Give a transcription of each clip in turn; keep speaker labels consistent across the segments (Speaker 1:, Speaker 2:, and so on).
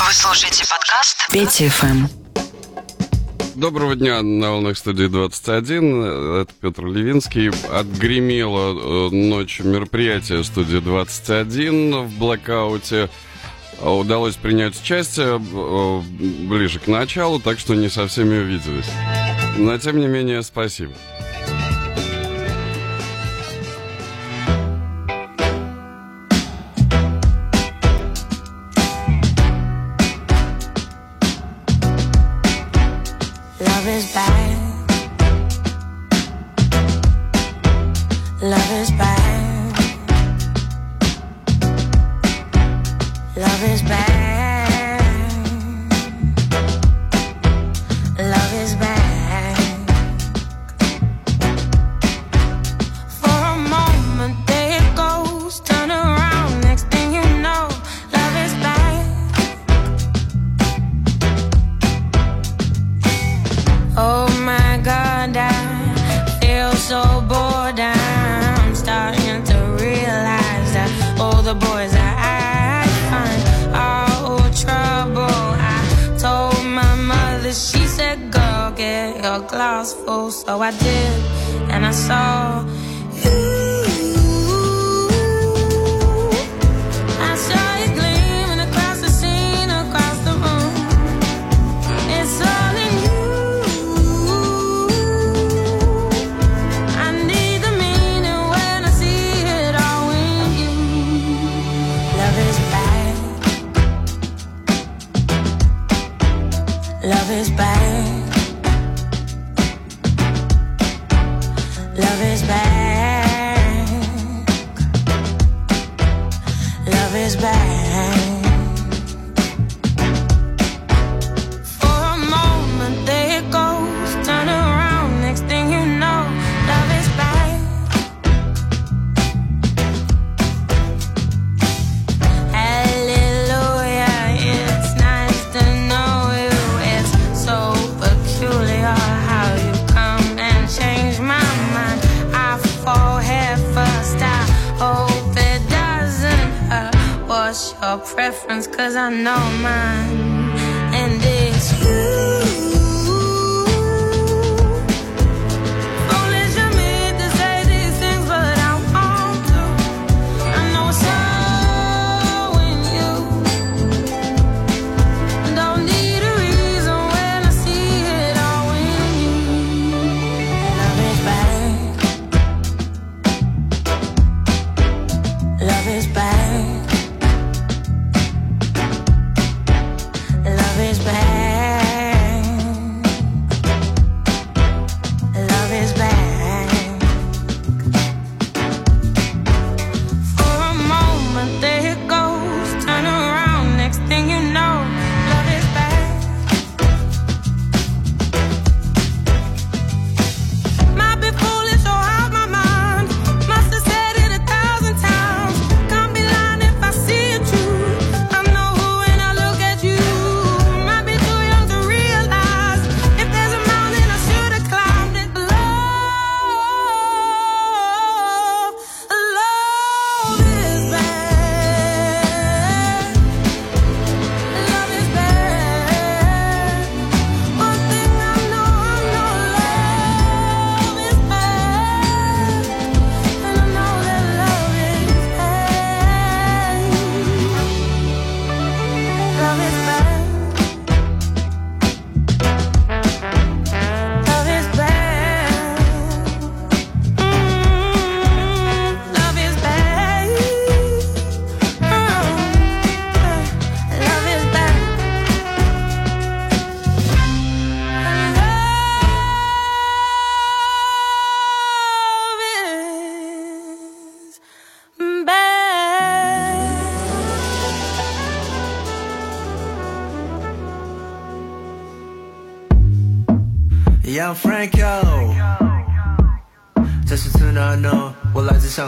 Speaker 1: Вы слушаете подкаст Пети ФМ.
Speaker 2: Доброго дня на волнах студии 21. Это Петр Левинский. Отгремело э, ночью мероприятие студии 21 в блокауте. Удалось принять участие э, ближе к началу, так что не со всеми увиделись. Но тем не менее, спасибо.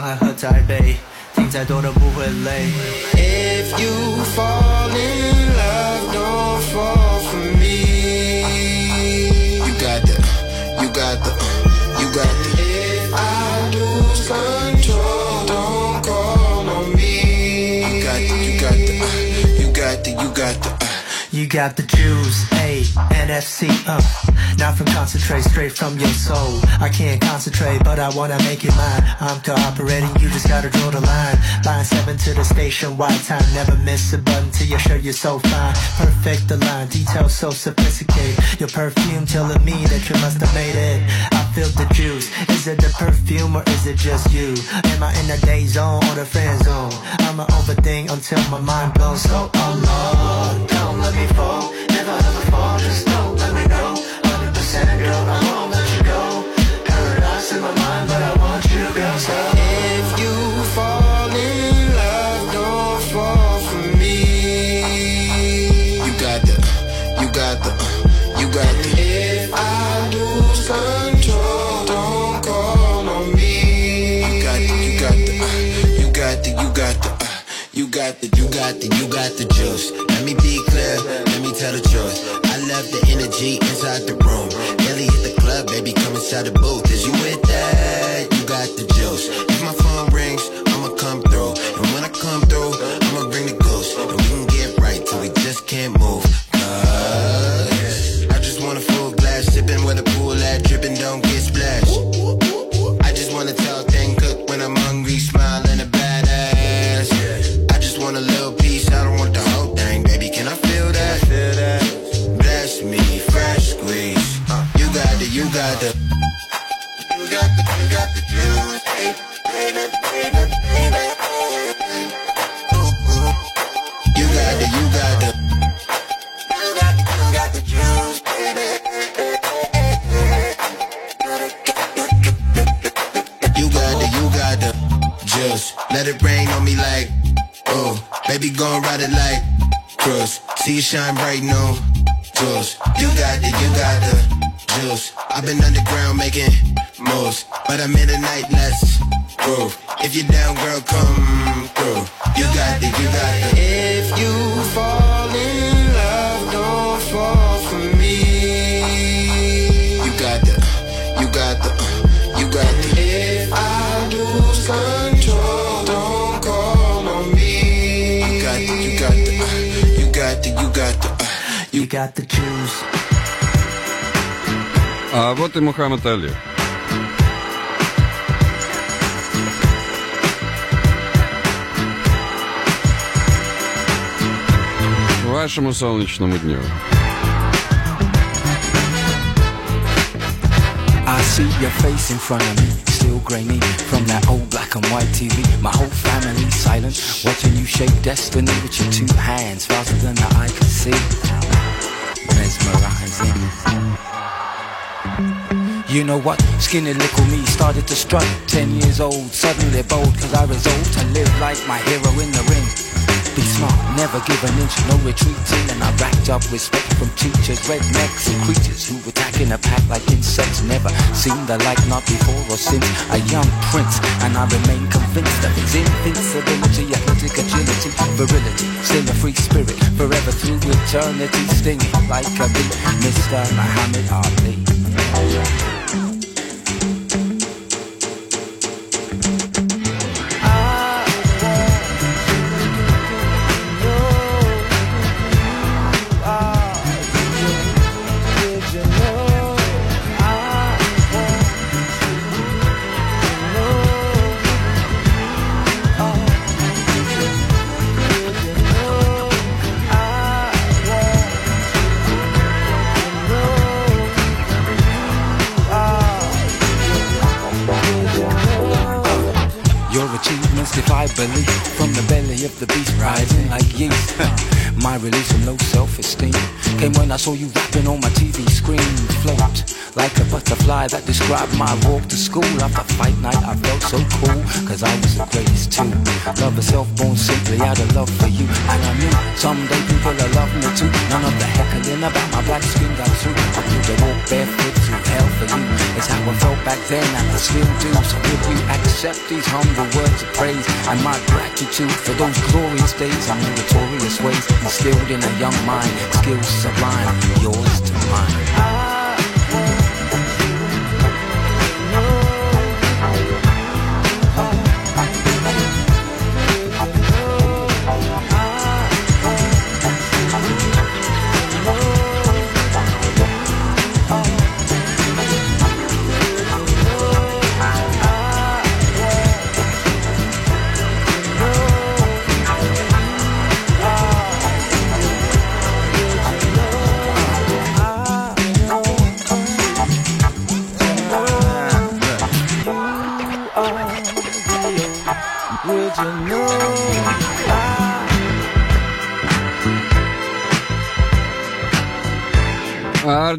Speaker 3: 上海和台北，听再多都不会累。If you fall in love, don't fall for me. You got the, you got the, you got the. If I lose control, don't call on me. You got the, you got the, you got the, you got the. Uh.
Speaker 4: You got the juice, NFC, uh. Not from concentrate, straight from your soul. I can't concentrate, but I wanna make it mine. I'm cooperating, you just gotta draw the line. Line 7 to the station, white time. Never miss a button till your shirt, you're so fine. Perfect the line, details so sophisticated. Your perfume telling me that you must have made it. I feel the juice. Is it the perfume or is it just you? Am I in the day zone or the friend zone? I'ma overthink until my mind blows. So, Lord, don't let me fall.
Speaker 5: Got the, you got the, you got the.
Speaker 4: If I lose control, don't call on me.
Speaker 5: You got the, you got the, you got the, you got the, uh, you got the, you got the, you got the juice. Energy inside the room. Nelly hit the club, baby, come inside the booth. Is you with gon' ride it like cruise. See you shine bright, no juice. You got the, you got the juice. I've been underground making moves, but I'm in the night, let's groove. If you're down, girl, come through. You got the, you got the.
Speaker 4: If you fall
Speaker 5: got the
Speaker 4: juice.
Speaker 6: А вот и Мухаммад Али. Вашему солнечному дню.
Speaker 7: I see your face in front of me, still grainy from that old black and white TV. My whole family silent, watching you shape destiny with your two hands faster than the eye can see. You know what? Skinny little me started to strut. Ten years old, suddenly bold, cause I resolved to live like my hero in the ring. Be smart, never give an inch, no retreating. And I racked up respect from teachers, rednecks and creatures who attack in a pack like insects. Never seen the like, not before or since. A young prince, and I remain convinced of his invincibility, athletic agility, virility. Still a free spirit, forever through eternity, stinging like a bee. Mr. Muhammad Ali. You like a butterfly that described my walk to school. After fight night I felt so cool Cause I was the greatest too. Love herself born simply out of love for you. And I knew someday people will love me too. None of the heckling about my black skin got through. I could walk barefoot through hell for you. It's how I felt back then and I still do. So if you accept these humble words of praise And my gratitude for those glorious days And meritorious ways Instilled in a young mind Skills sublime Yours to mine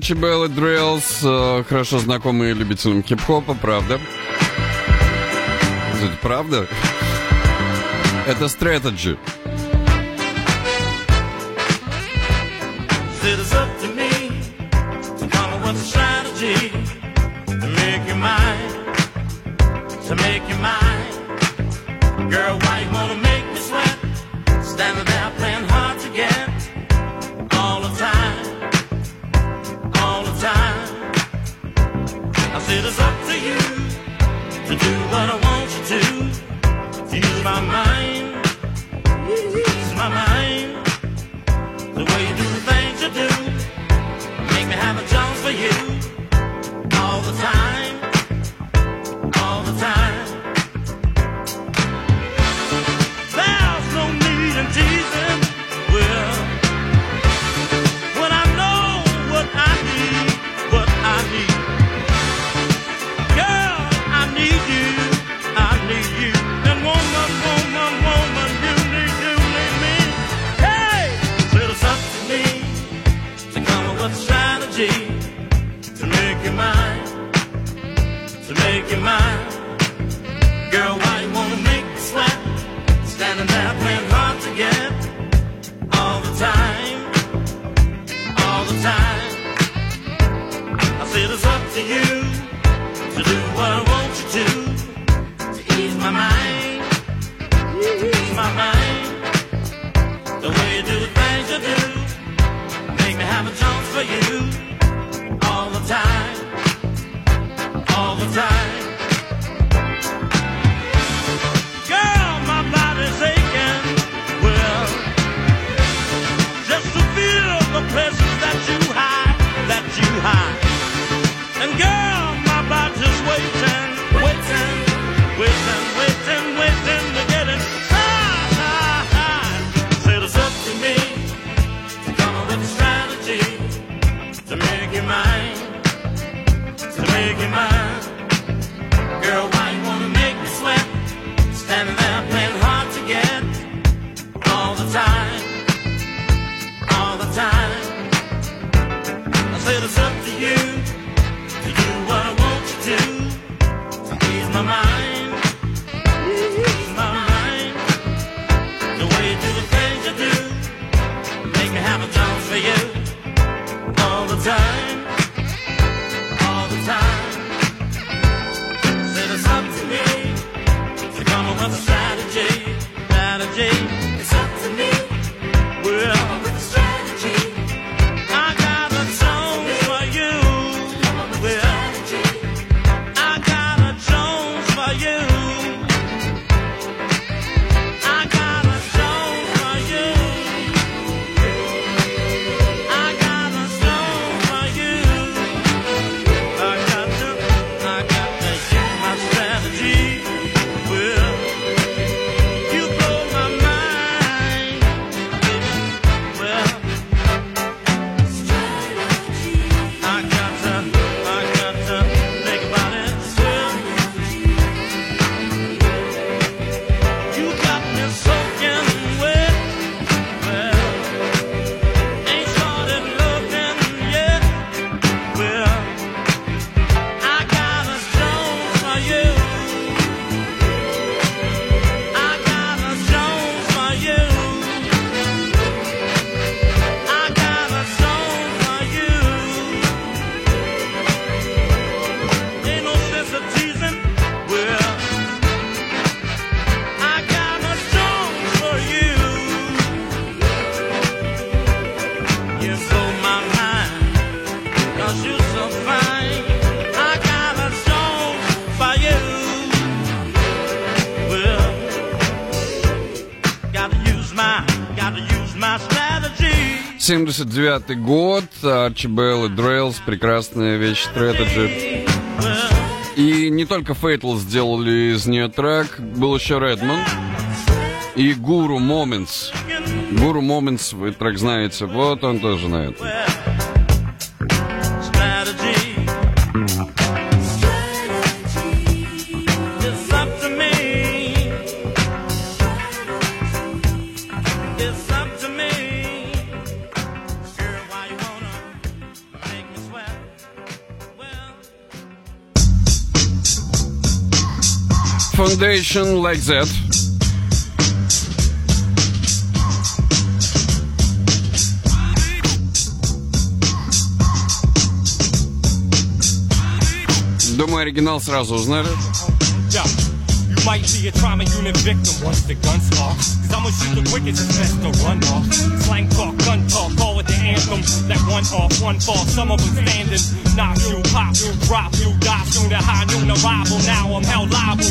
Speaker 6: Арчибелл и Дрейлс хорошо знакомые любителям хип-хопа, правда? Это правда? Это
Speaker 8: стратегия.
Speaker 6: 79-й год, Арчибелл и Дрейлс, прекрасная вещь, Strategy. И не только Fatal сделали из нее трек, был еще Редман и Гуру Moments. Гуру Moments, вы трек знаете, вот он тоже на этом.
Speaker 9: Foundation Like That. Думаю, оригинал сразу узнали.
Speaker 10: Might be a trauma unit victim once the guns off. Cause I'ma shoot the quickest, it's best to run off. Slang talk, gun talk, call it the anthem. That one off, one fall, some of them standing. Knock you, pop you, drop you, die soon, a high noon arrival. Now I'm held liable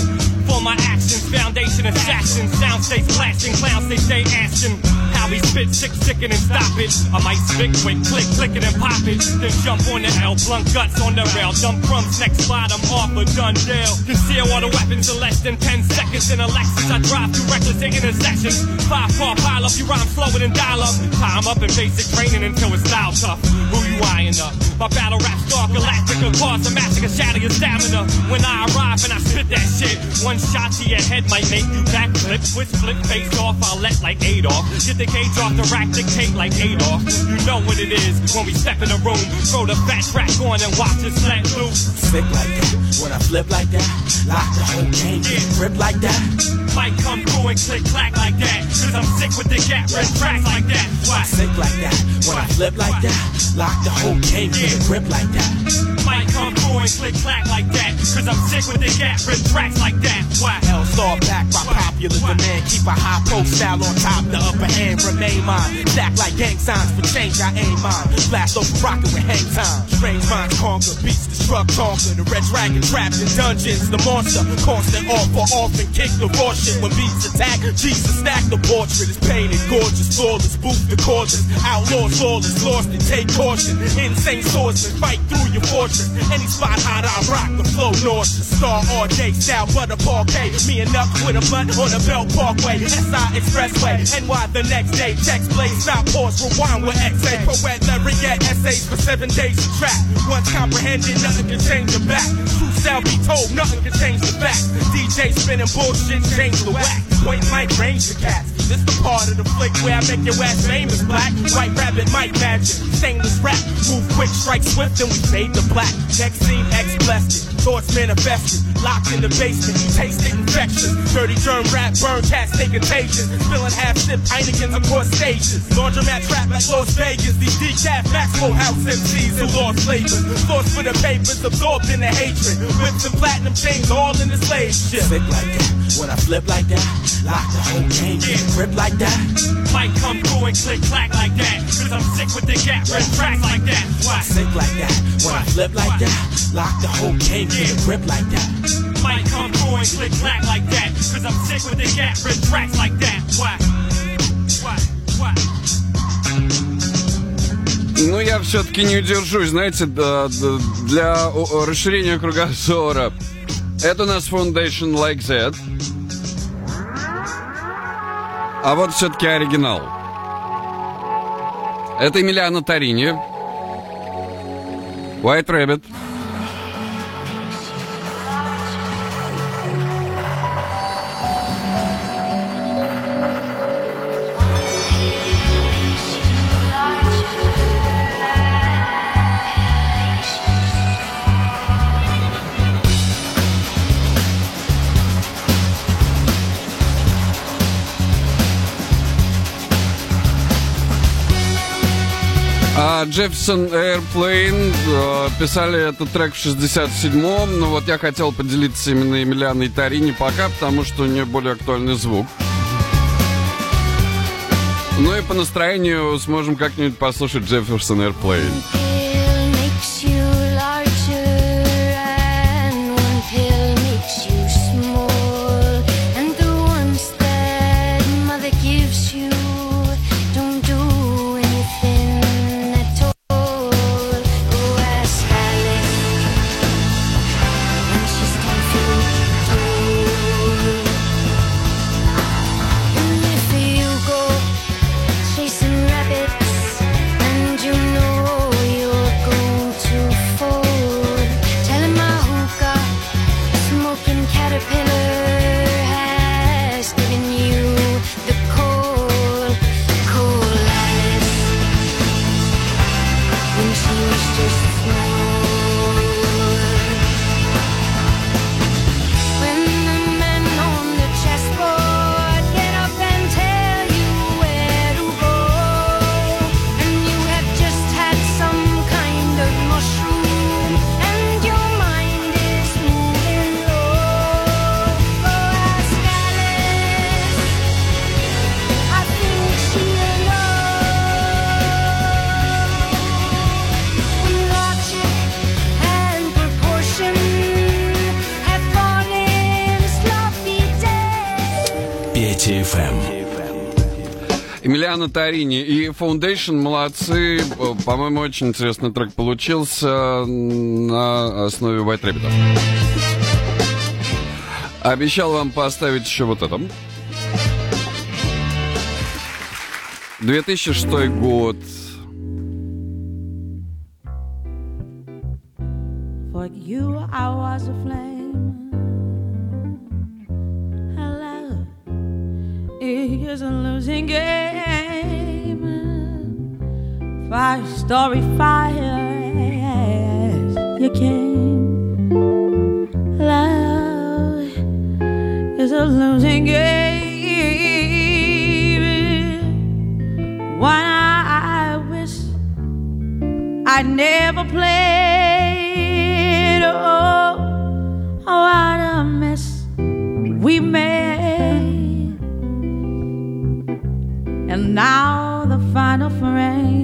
Speaker 10: for my actions. Foundation assassin, sound stays blasting, clowns they stay asking. He spit, sick, sicken and stop it. I might spit quick, click, click it and pop it. Then jump on the L, blunt guts on the rail. Dump crumbs, next slide, I'm off a done deal. Conceal all the weapons in less than 10 seconds. In a Lexus, I drive through reckless intersections. Five car pile up, you rhyme slower than dial up. Time up in basic training until it's style tough. Who you eyeing up? My battle rap star galactic, cause a massacre, shatter your stamina. When I arrive and I spit that shit, one shot to your head might make you backflip. Twist, flip, face off, I'll let like Adolf. Get the cage off the rack, dictate like Adolf. You know what it is when we step in the room. Throw the fat track on and watch it let loose.
Speaker 11: Sick like that, when I flip like that, lock the whole game, get grip like that.
Speaker 10: Might come through and click clack like that. Cause I'm sick with the gap and tracks like that. Why?
Speaker 11: Sick like that, when I flip like that, lock the whole game, get grip like that.
Speaker 10: Might come through and click clack like that. Cause I'm sick with the gap and tracks like that. Why?
Speaker 11: Hell star back by popular demand. Keep a high profile on top, the upper hand remain mine. Stack like gang signs for change, I aim mine. Blast over rocket with hang time. Strange minds conquer, beats destruct conquer. The red dragon trapped in dungeons. The monster constant off for off and kick the raw shit. When beats attack, Jesus stack the portrait. It's painted, gorgeous, flawless, booth the cordless. Outlaws, lawless, lost and take caution. Insane swordsman, fight through your fortress. Any spot hot, I rock the flow nauseous. Star all day, style butter parquet. Me and up with a blunt on the Belt Parkway. SI Expressway, NY the next day. Text blaze, stop, pause, rewind with XA. Poet, lyric, essays for seven days to track. Once comprehended, nothing can change the back. Truth shall be told, nothing can change the facts. DJ spinning bullshit, change the whack. Point blank range cats. This the part of the flick where I make your ass famous. Black, white rabbit, Mike magic. Stainless rap, move quick, strike swift, and we fade the black. Next scene, X blessed it. Thoughts manifested, locked in the basement. Taste it infectious. Dirty germ rap, burn cats, stay contagious. Spilling half sip Heinekens across stages. Laundromat trap like Las Vegas. These decaf Maxwell House MCs who lost flavors. Thoughts for the papers, absorbed in the hatred. Whips and platinum chains all in the slave ship. Sick like that, when I flip like that, lock the whole game, get grip like that.
Speaker 10: Might come through and click clack like that. Cause I'm sick with the gap and tracks like that. Why?
Speaker 11: Sick like that, when I flip like that, lock the whole game, get grip like that.
Speaker 10: Might come through and click clack like that. Cause I'm sick with the gap and tracks like that. Why? Why? Why?
Speaker 9: Ну, я все-таки не удержусь, знаете, для расширения кругозора. Это у нас Foundation Like That. А вот все-таки оригинал. Это Эмилиано Тарини. White Rabbit. Jefferson Airplane э, писали этот трек в 67-м, но вот я хотел поделиться именно Эмилианой Тарини пока, потому что у нее более актуальный звук. Ну и по настроению сможем как-нибудь послушать Jefferson Airplane.
Speaker 6: Тарини и Foundation молодцы. По-моему, очень интересный трек получился на основе White Rabbit. Обещал вам поставить еще вот это. 2006 год.
Speaker 12: For you, I was a flame. Hello, it is a losing game. Five story fire, you came. Love is a losing game. One I wish I never played. Oh, oh, what a mess we made. And now the final frame.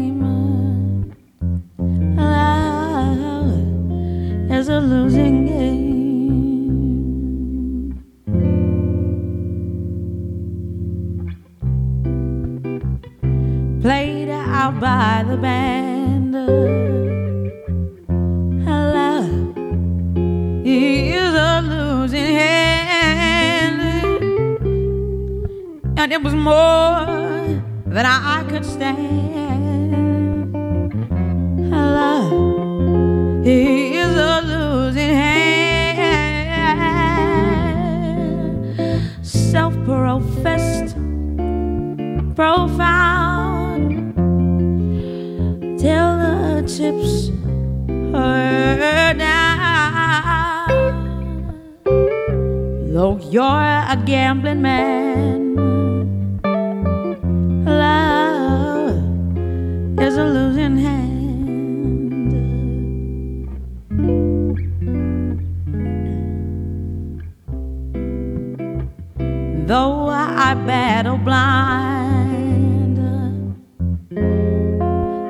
Speaker 12: Losing game. Played out by the band. Is a losing hand. And it was more than I could stand. Love is a professed, profound. Till the chips are down. Though you're a gambling man, love is a losing hand. Though I battle blind,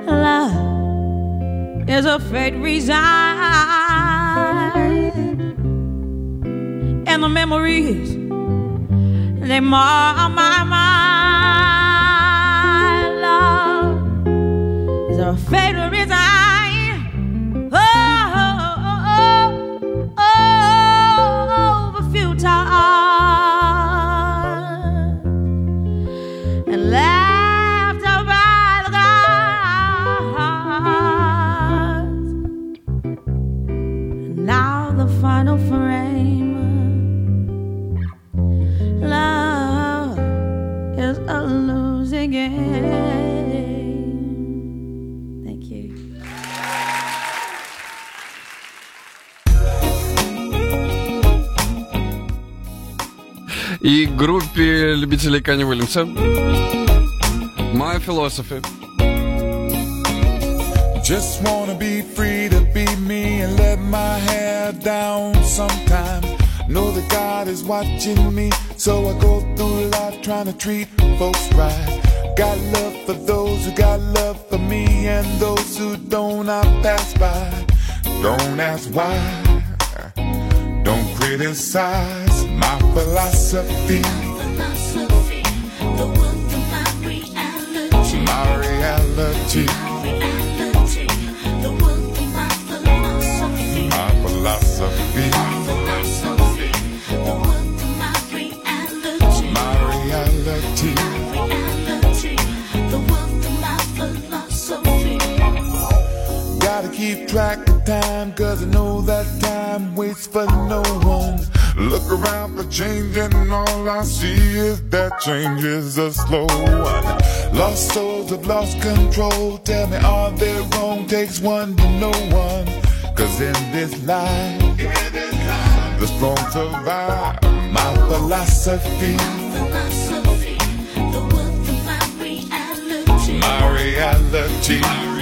Speaker 12: love is a fate resigned, and the memories they mar my mind. Love is a fate resigned.
Speaker 6: любителей Кани Уильямса. My Philosophy.
Speaker 13: Just wanna be free to be me and let my hair down sometime. Know that God is watching me, so I go through life trying to treat folks right. Got love for those who got love for me, and those who don't, I pass by. Don't ask why, don't criticize my philosophy. Reality, my philosophy, my reality. Gotta keep track of time, cause I know that time waits for no one. Around for change, and all I see is that change is a slow one. Lost souls have lost control. Tell me, are they wrong? Takes one to know one. Cause in this life, the strong survive. My philosophy, my reality, my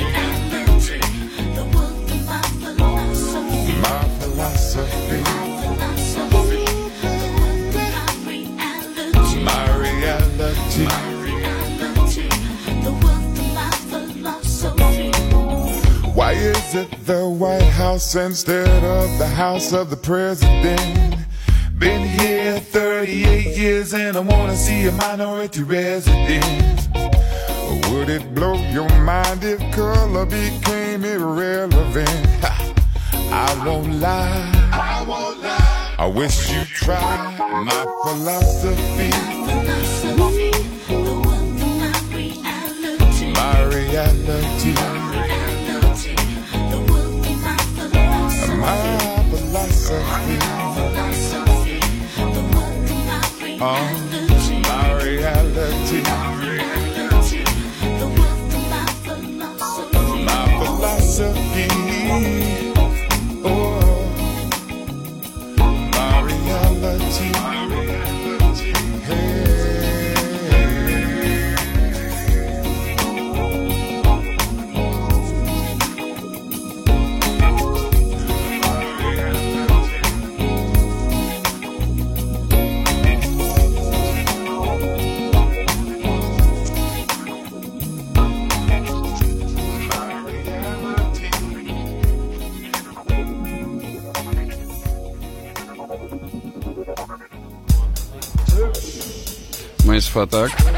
Speaker 13: is it the White House instead of the House of the President? Been here 38 years and I wanna see a minority resident. Would it blow your mind if color became irrelevant? Ha, I won't lie. I won't lie. I wish you'd try my philosophy. My reality. My philosophy. Oh,
Speaker 14: Luftfahrttag.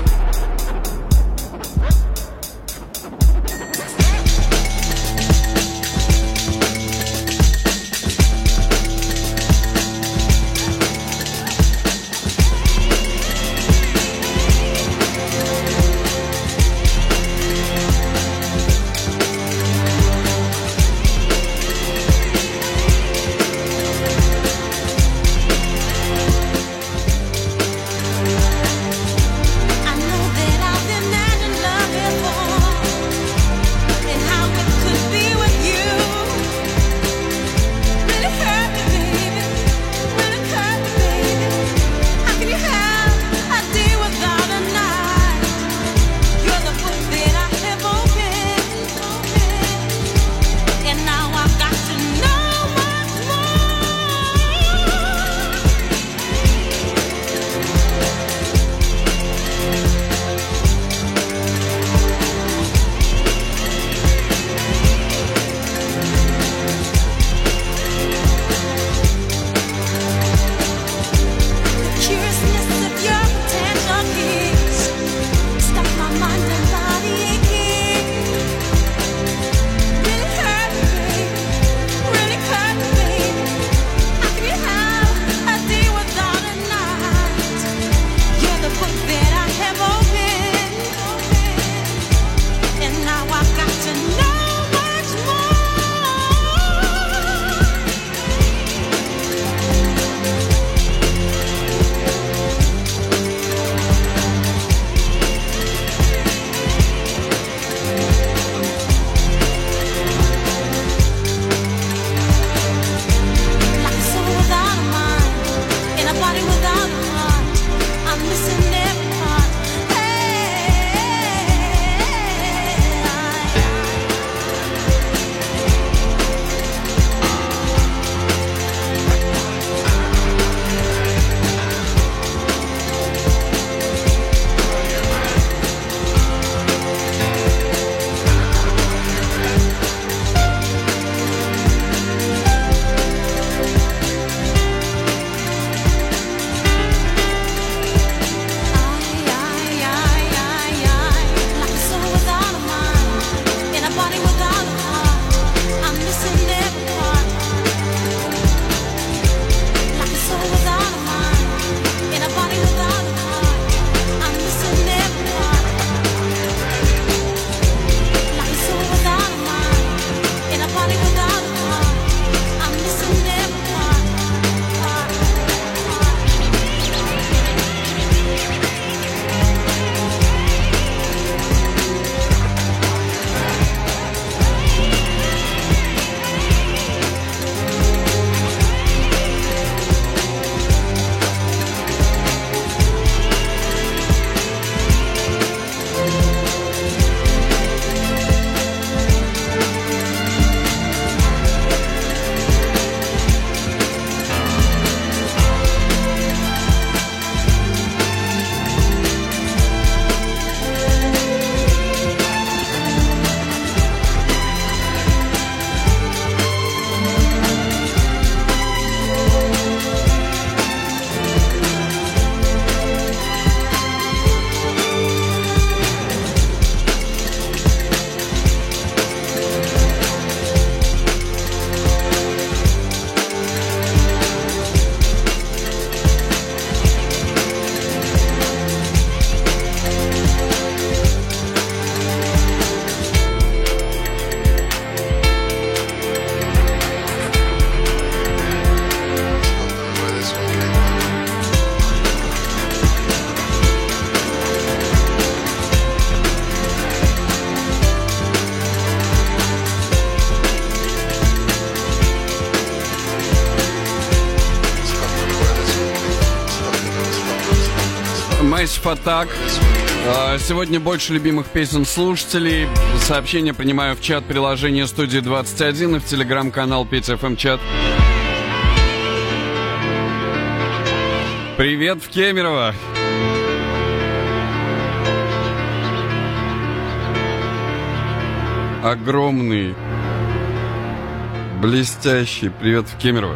Speaker 14: Attack. А, Сегодня больше любимых песен слушателей. Сообщения принимаю в чат приложения студии 21 и в телеграм-канал ПТФМ чат. Привет в Кемерово! Огромный, блестящий привет в Кемерово.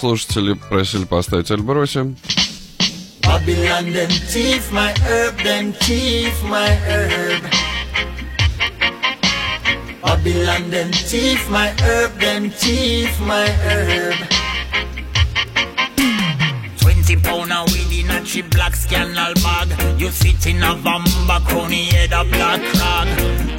Speaker 6: слушатели просили поставить Альброси.
Speaker 4: Babylon them thief my herb, them thief my herb. Babylon them thief my herb, them thief my herb.
Speaker 15: Cheap black scandal bag. You sit in a vamba crony head a black rag.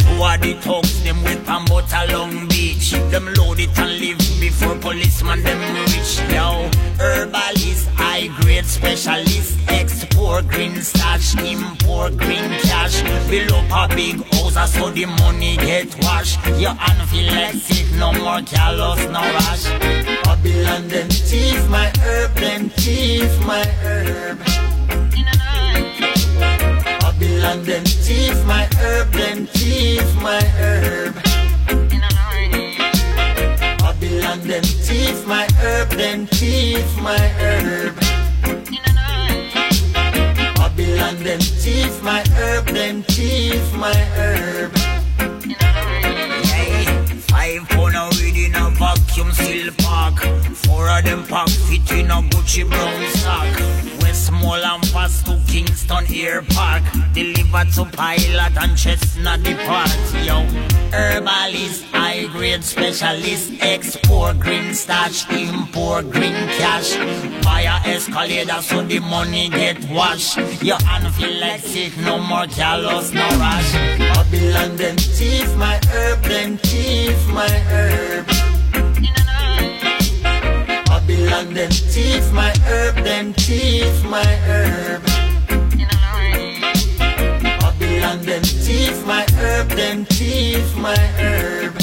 Speaker 15: Who are the thugs? Them with and but a long beach. Them load it and leave before policeman them reach. Yo, herbalist, high grade specialist, export green stash, import green cash. Build up a big house uh, so the money get washed. Your hand feel like sick, no more callous, no rush.
Speaker 4: Babylon them thief my herb, them thief my herb. Babylon them thief my herb, them thief my herb. Babylon them thief my herb, them thief my herb. Babylon them thief my herb, them thief my herb.
Speaker 15: Five pound of weed in a vacuum seal pack. Four of them pack fit in a Gucci brown sack. Westmoreland pass to Kingston Air Park. Deliver to Pilot and Chestnut Depart. Yo, herbalist, high grade specialist. Export green starch, import green cash. A escalator so the money get washed. Your hand feel like sick, no more callous, no rush.
Speaker 4: Babylon them thief my herb, them thief my herb. Babylon them thief my herb, them thief my herb. Babylon them thief my herb, them thief my herb.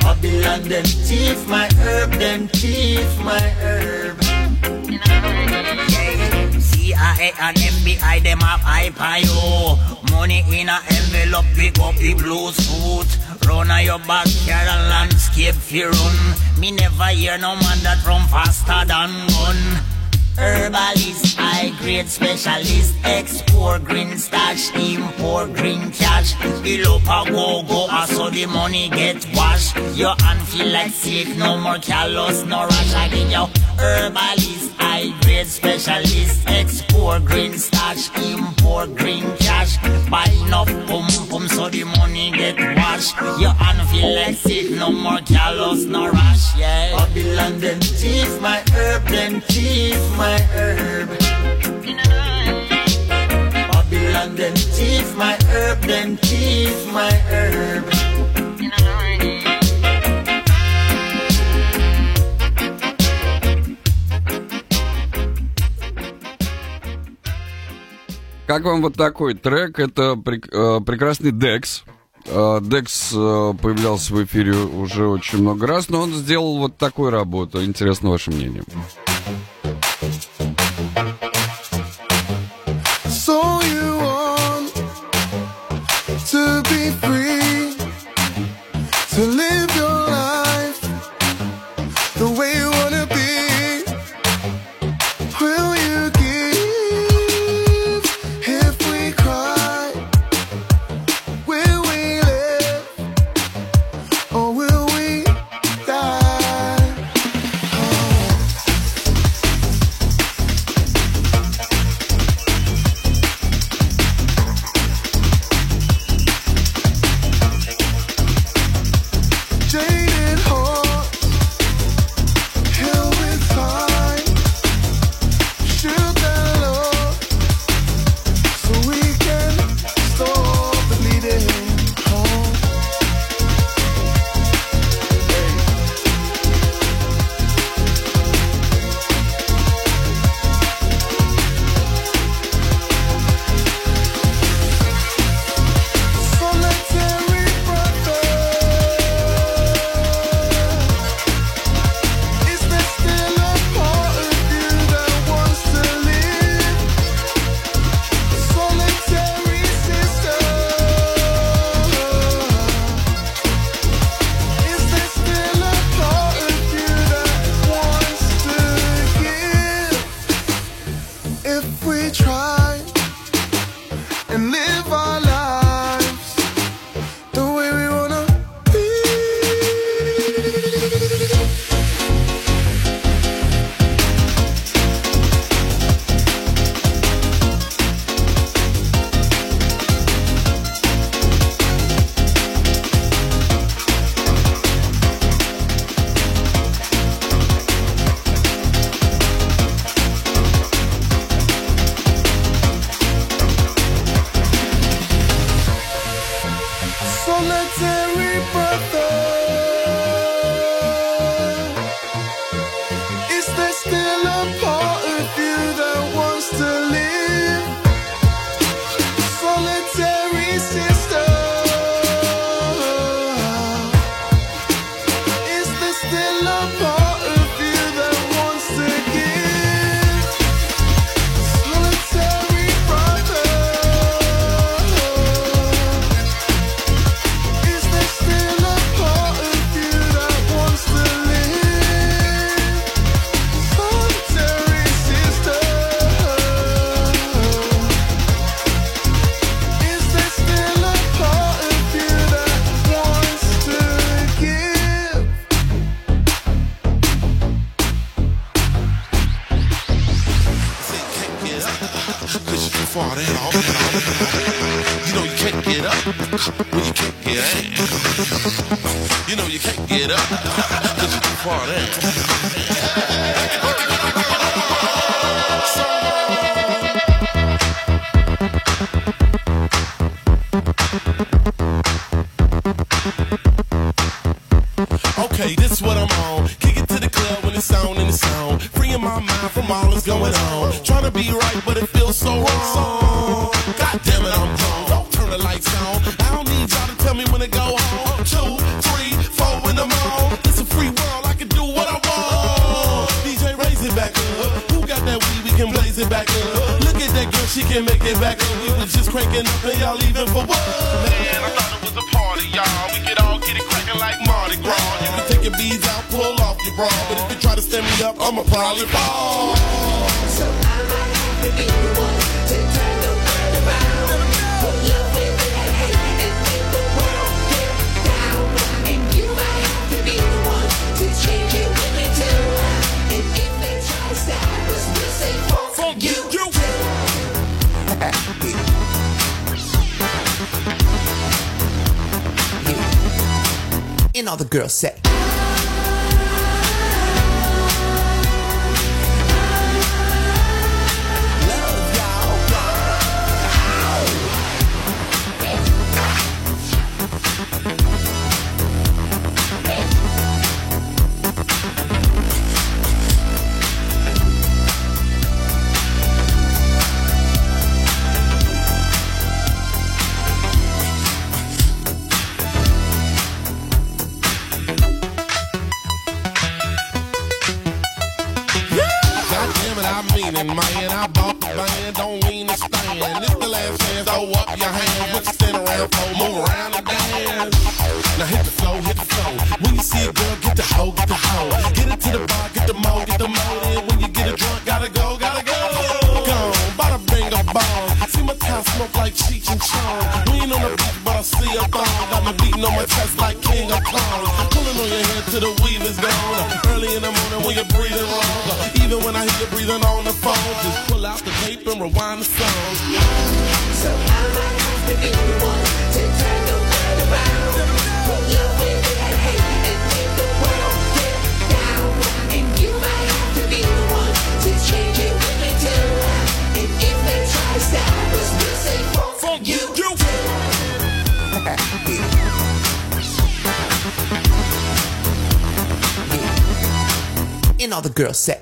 Speaker 4: Babylon them thief my herb, them thief my herb.
Speaker 15: CIA and FBI, them have high pio. Money in a envelope, pick up the blue suit. Run on your backyard and landscape fear run. Me never hear no man that run faster than gun. Herbalist, high grade specialist, export green stash, import green cash. Bill up a go go, ah, so the money get washed. Your hand feel like sick, no more callous, no rush again, yo. Herbalist, high grade specialist, export green stash, import green cash. Buy enough pum pum, so the money get washed. Your hand feel like sick, no more callous, no rush, yeah.
Speaker 4: Babylon them thief my herb, them thief my herb. Babylon them thief my herb, them thief my herb.
Speaker 6: Как вам вот такой трек? Это э, прекрасный Декс. Э, Декс э, появлялся в эфире уже очень много раз, но он сделал вот такую работу. Интересно ваше мнение.
Speaker 16: I see a thong. Got me beating on my chest like King of Kong. Pulling on your head till the weave is gone. Early in the morning when you're breathing wrong. Even when I hear you breathing on the phone, just pull out the tape and rewind the song. So I have to be the one to turn the world around. That hate and make the world get down. And you might have to be the one to change it do. And if they try to stop us, we say, you. yeah.
Speaker 17: And all the girls say.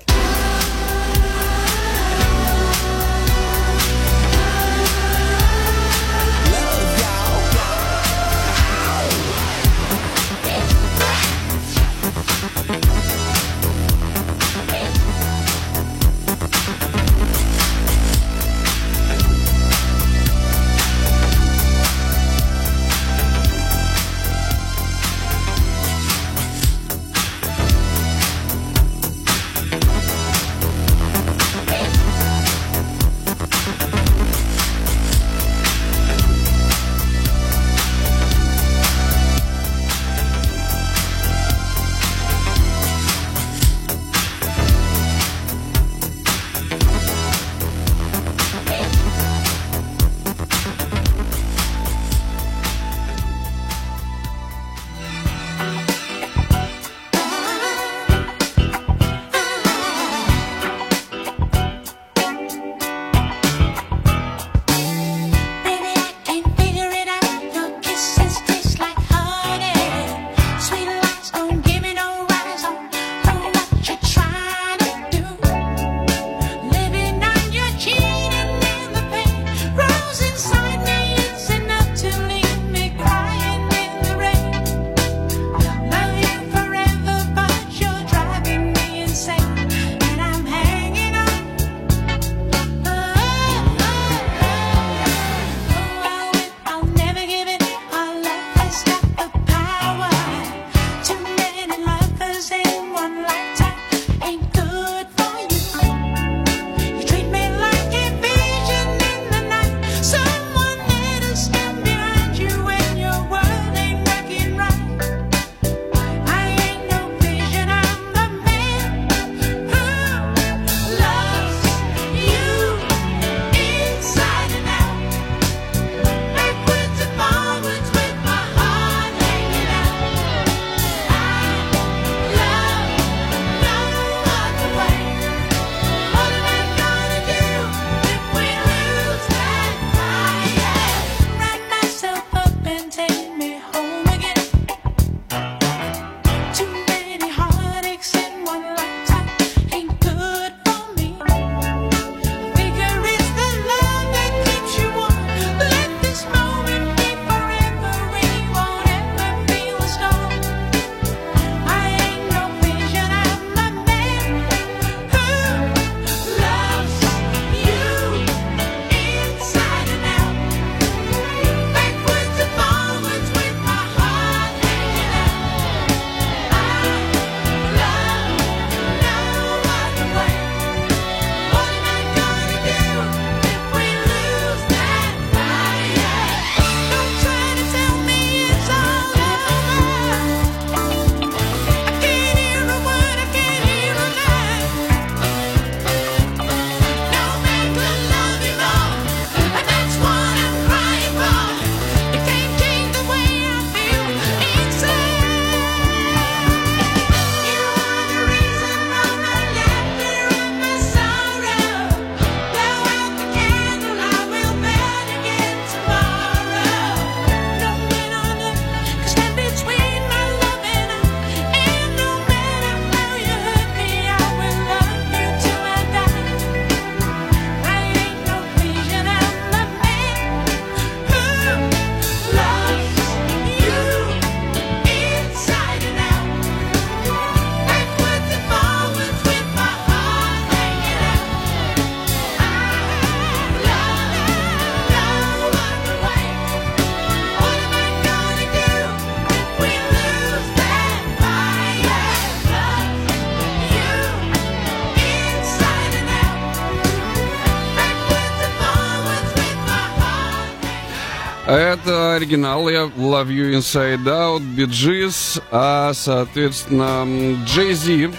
Speaker 6: Оригинал я Love You Inside Out, Bee а, соответственно, Джейзи,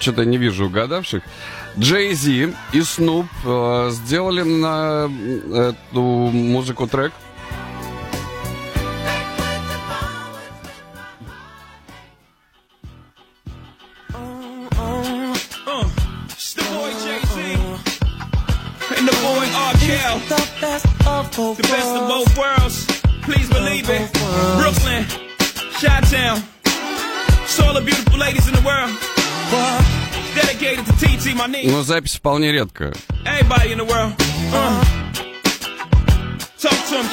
Speaker 6: что-то не вижу угадавших, Джейзи и Снуп э, сделали на эту музыку трек.
Speaker 18: The best of both worlds. baby. Brooklyn, Chi Town. All the beautiful ladies in the world. Uh-huh. Dedicated to TT, my.
Speaker 6: Но запись вполне редко.
Speaker 18: Everybody in the world. Uh. Talk to him,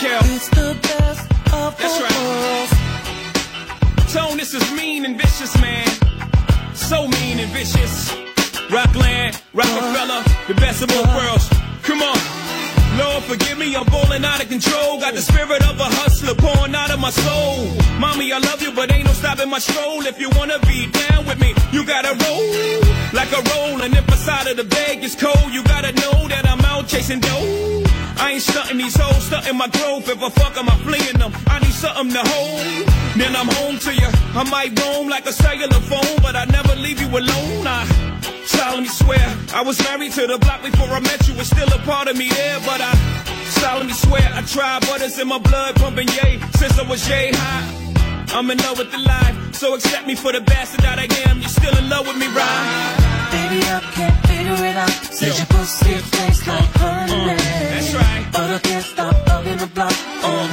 Speaker 18: That's right. Tone, this is mean and vicious, man. So mean and vicious. Rockland, Roc-A-Fella, the best of both worlds. Come on. Lord, forgive me, I'm balling out of control. Got the spirit of a hustler pouring out of my soul. Mommy, I love you, but ain't no stopping my stroll. If you wanna be down with me, you gotta roll like a roll. And if the side of the bag is cold, you gotta know that I'm out chasing dough. I ain't stunting these hoes, stunting my growth. If I fuck 'em, I'm fleeing them. I need something to hold. Then I'm home to you. I might roam like a cellular phone, but I never leave you alone. I solemnly swear I was married to the block before I met you. It's still a part of me there, but I solemnly swear I tried, but it's in my blood pumping yay since I was yay high. I'm in love with the life, so accept me for the bastard that I am. You're still in love with me, right?
Speaker 17: Baby, I can't figure it out. Said your pussy tastes like honey.
Speaker 18: That's right.
Speaker 17: But I can't stop bugging the block all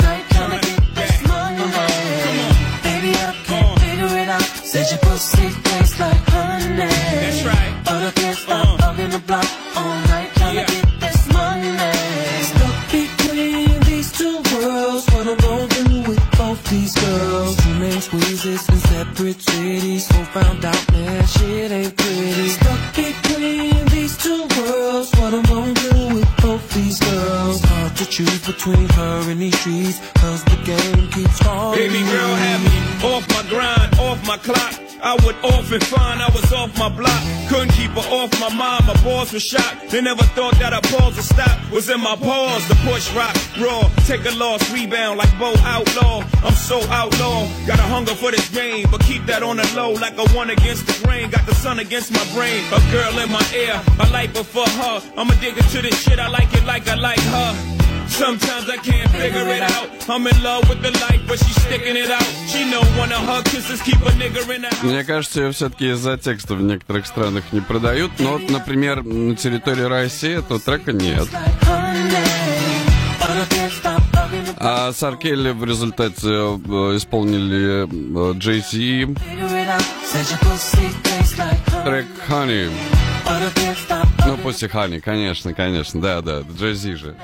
Speaker 17: separate cities. So found out, man, shit ain't pretty. Stuck between these two worlds. What am I'm gonna do with both these girls? It's Hard to choose between her and these streets. Cause the game keeps calling.
Speaker 18: Baby girl had me off my grind, off my clock. I would often find I was off my block. Couldn't keep her off my mind. My balls were shot. They never thought that a pause would stop. Was in my paws. The push rock raw. Take a loss, rebound like Bo Outlaw. I'm so outlaw. Got a hunger for this game, but keep that on the low like a one against the grain. Got the sun against my brain. A girl in my ear. I life before her. I'ma dig into this shit. I like it like I like her. Sometimes I can't figure it out. I'm in love with the light, but she's sticking it out. She know one of her kisses keep a nigga in the.
Speaker 6: Мне кажется, ее все-таки из-за текста в некоторых странах не продают. Но, вот, например, на территории России этого трека нет. А с Ар Келли в результате э, исполнили э, Джей Зи трек Honey. Ну, после Honey, конечно, конечно, да, да, Джей Зи же.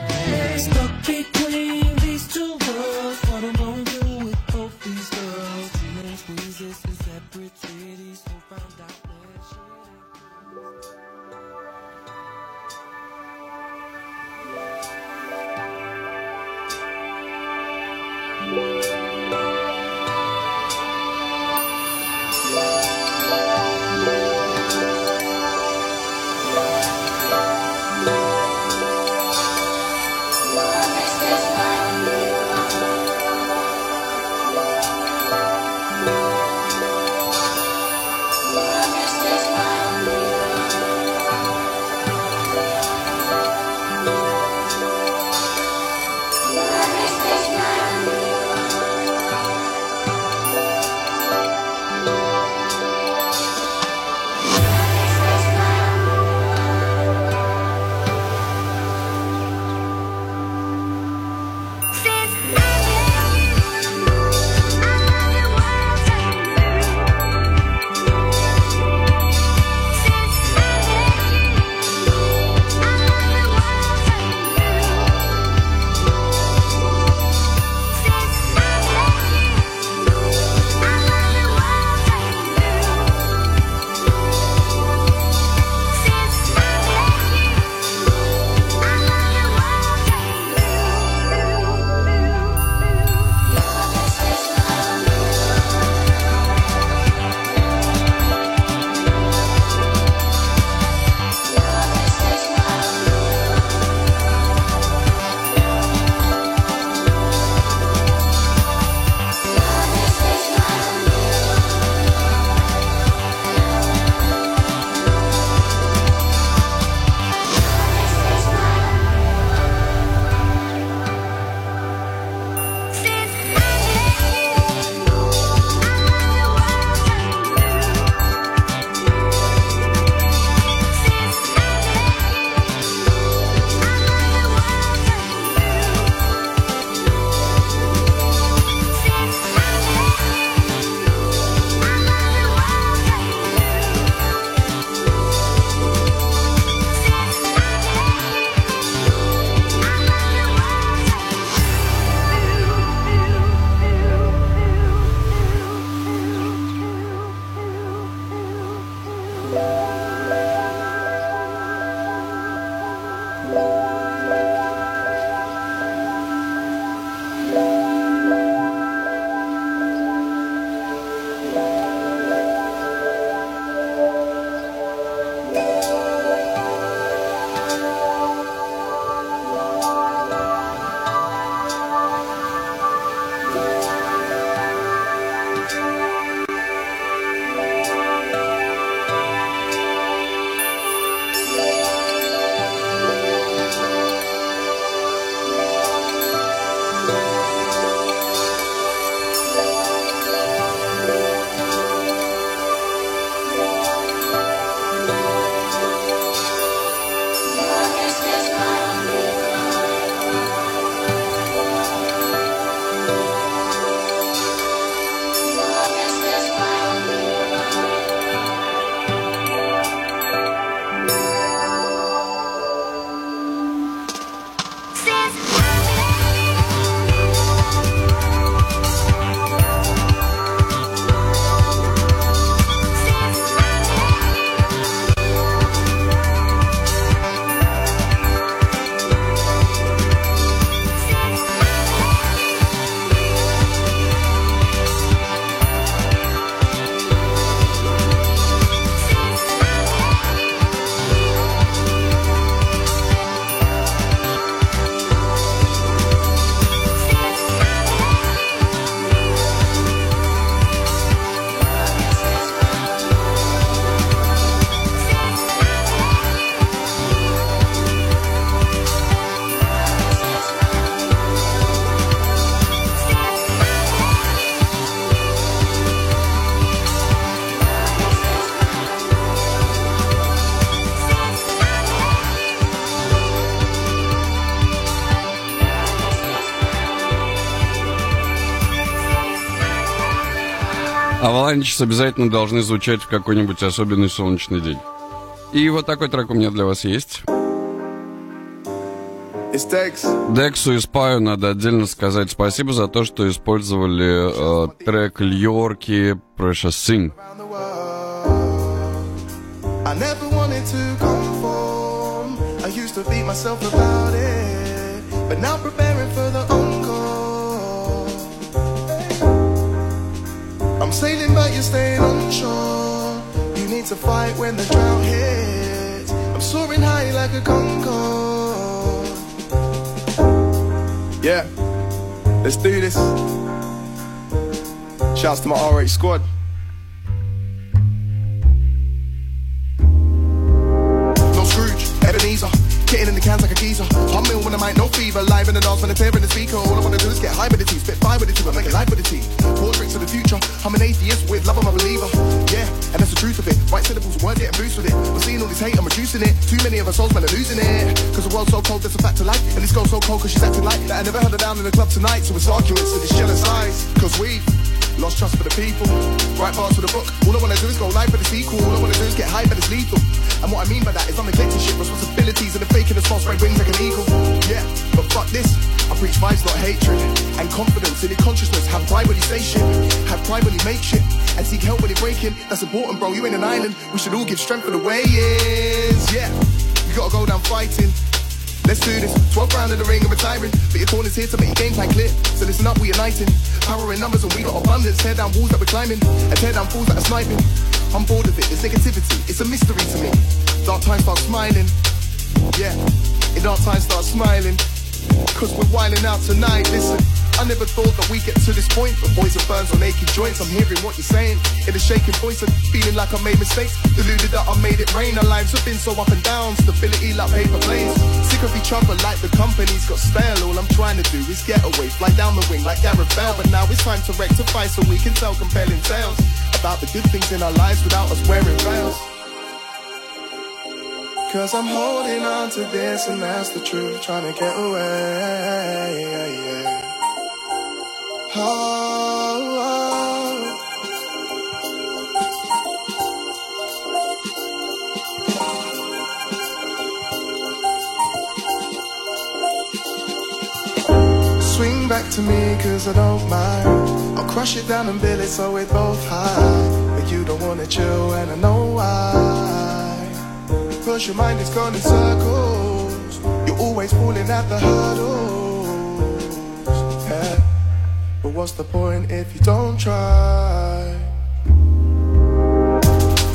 Speaker 6: Аваланчес обязательно должны звучать в какой-нибудь особенный солнечный день. И вот такой трек у меня для вас есть. Дексу и Спаю надо отдельно сказать спасибо за то, что использовали э, трек Льорки Precious Sing.
Speaker 14: I never wanted to conform. I used to beat myself about it. But now sailing, but you're staying on shore. You need to fight when the drought hits. I'm soaring high like a Concorde. Yeah, let's do this. Shouts to my RH squad. All I wanna do is get high with the tea. Spit fire with the tea. I make it live with the tea. Pour drinks of the future. I'm an atheist with love, I'm a believer. Yeah, and that's the truth of it. White syllables, word getting boost with it. We're seeing all this hate, I'm reducing it. Too many of our souls, man, are losing it. Cause the world's so cold, that's a fact of life. And this girl's so cold cause she's acting like that. I never held her down in the club tonight. So it's arguments and it's jealous eyes. Cause we Lost trust for the people. Write parts for the book. All I wanna do is go live for the sequel. All I wanna do is get high, but it's lethal. And what I mean by that is I'm neglecting shit, responsibilities, and the faking the small spread wings like an eagle. Yeah, but fuck this. I preach vibes, not hatred. And confidence in your consciousness. Have pride when you say shit. Have pride when you make shit. And seek help when you're breaking. That's important, bro. You ain't an island. We should all give strength for the way is. Yeah, you gotta go down fighting. Let's do this. 12 round in the ring and retiring. But your corner's here to make your game plan clear. So listen up, we're uniting. Power in numbers and we got abundance. Tear down walls that we're climbing. And tear down fools that are sniping. I'm bored of it. It's negativity. It's a mystery to me. Dark times start smiling. Yeah. In dark times start smiling. Cause we're wilding out tonight. Listen. I never thought that we get to this point, but boys and burns on aching joints. I'm hearing what you're saying in a shaking voice and feeling like I made mistakes. Deluded that I made it rain. Our lives have been so up and down, stability like paper planes. Sick of each other like the company's got stale. All I'm trying to do is get away, fly down the wing like Gareth Bale. But now it's time to rectify so we can tell compelling tales about the good things in our lives without us wearing veils. Cause I'm holding on to this and that's the truth, trying to get away. Oh. Swing back to me cause I don't mind. I'll crush it down and build it so we both high. But you don't wanna chill and I know why. Cause your mind is gone in circles. You're always falling at the hurdles But what's the point if you don't try?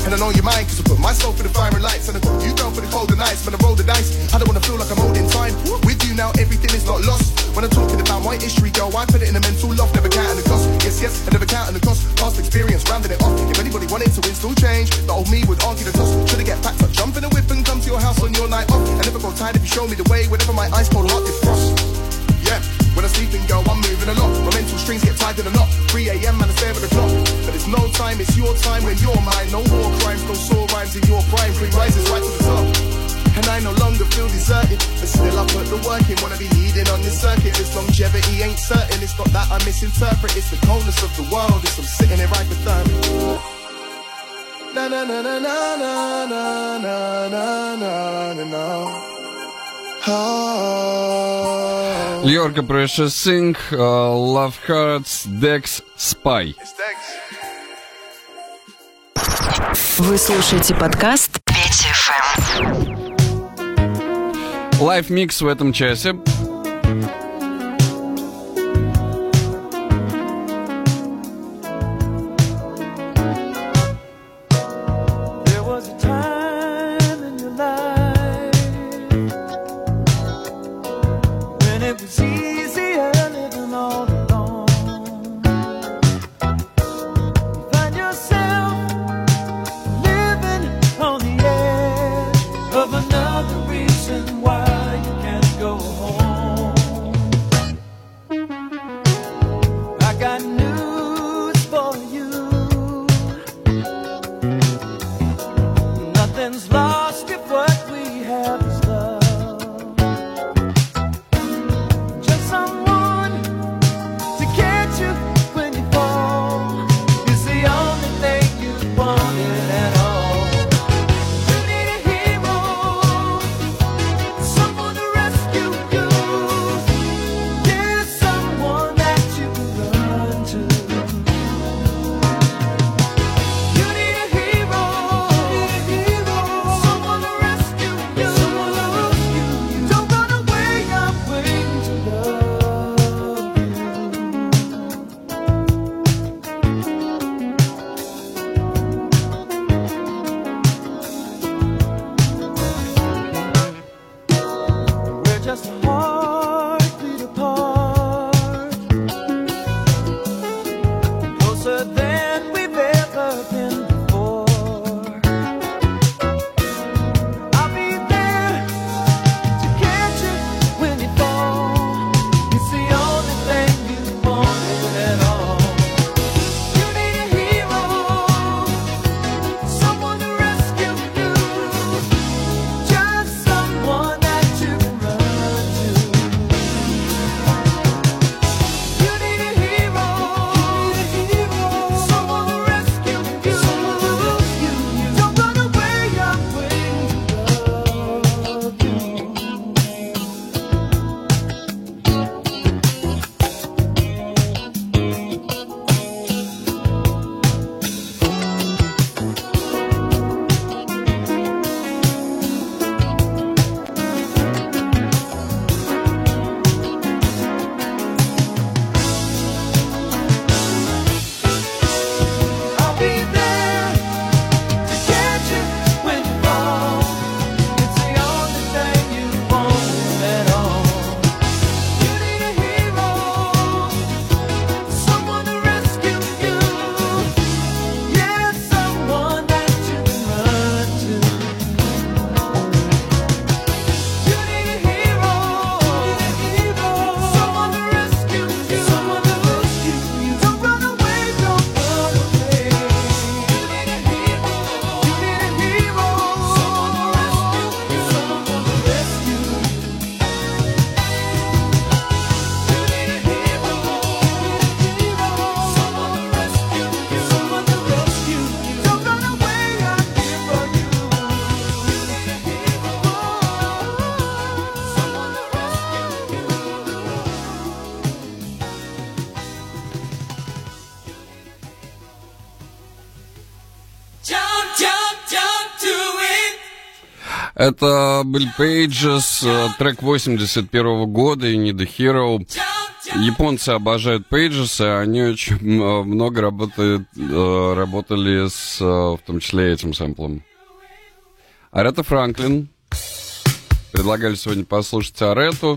Speaker 14: And I know your mind, cause I put myself in the fire and lights. And I put you down for the colder nights When I roll the dice, I don't wanna feel like I'm holding time With you now, everything is not lost When I'm talking about my history, girl. I put it in a mental loft, never counting the cost. Yes, yes, I never counting the cost. Past experience, rounding it off. If anybody wanted to install change The old me would argue the toss Should've get packed up, jump in a whip and come to your house on your night off. I never got tired if you show me the way. Whenever my ice cold heart defrost Yeah, when I'm sleeping, girl, I'm moving a lot. My mental strings get tied in a knot. 3 a.m. and I stare at the clock. But it's no time, it's your time when you're mine. No war crimes, no sore rhymes in your prime. Free rises right to the top. And I no longer feel deserted. But still, I put the work in. Wanna be leading on this circuit. This longevity ain't certain. It's not that I misinterpret. It's the coldness of the world. It's I'm sitting here them. Na na na na na na na na na na.
Speaker 6: Льорка Precious Sing, uh, Love Hearts, Dex, Spy.
Speaker 1: Вы слушаете подкаст Петя ФМ.
Speaker 6: Лайф-микс в этом часе.
Speaker 19: Это Билл Пейджес, э, трек 81 года, и не The Hero. Японцы обожают Пейджеса, и они очень э, много работают, э, работали с, в том числе, этим сэмплом. Арета Франклин. Предлагали сегодня послушать Арету.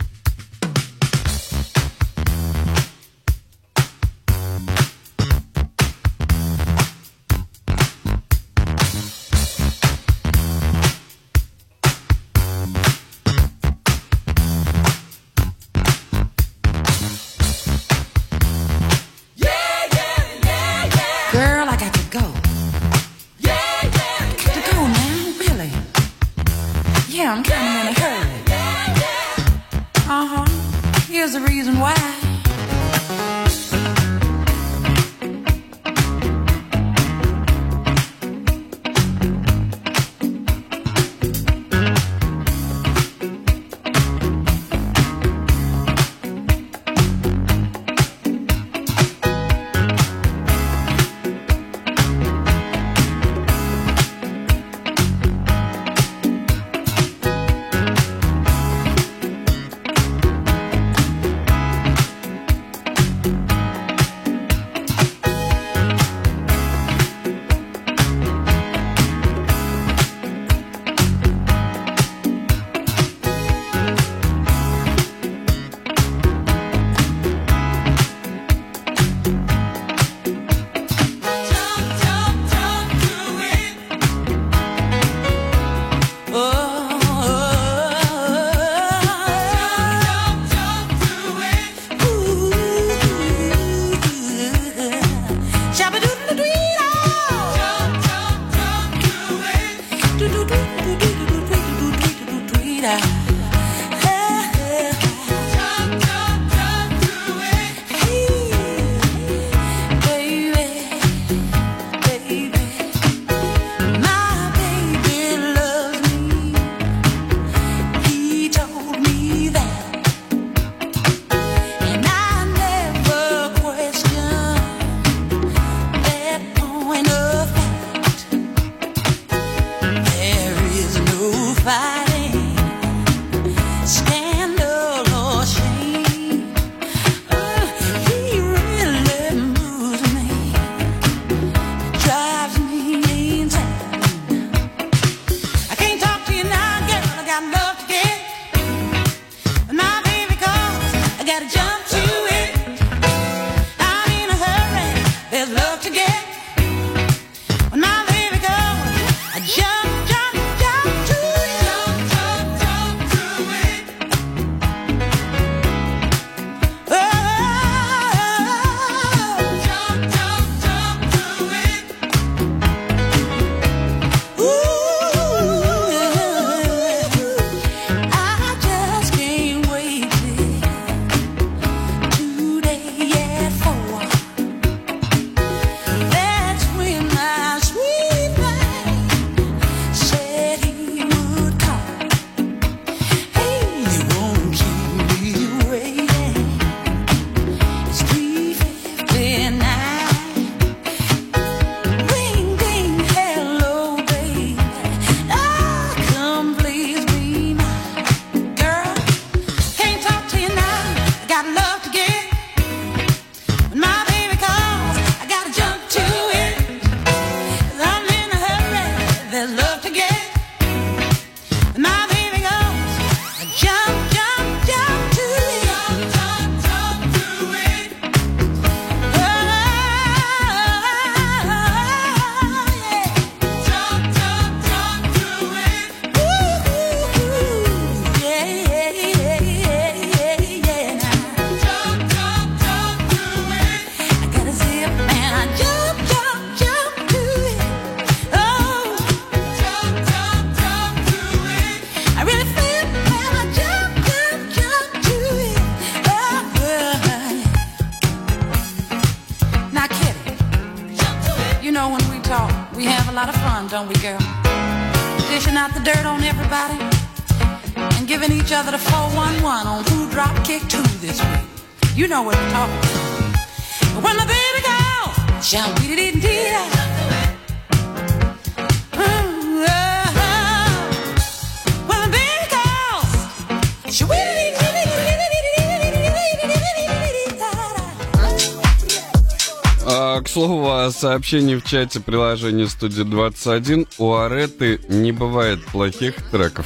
Speaker 6: Сообщение в чате приложения студии 21 у Ареты не бывает плохих треков.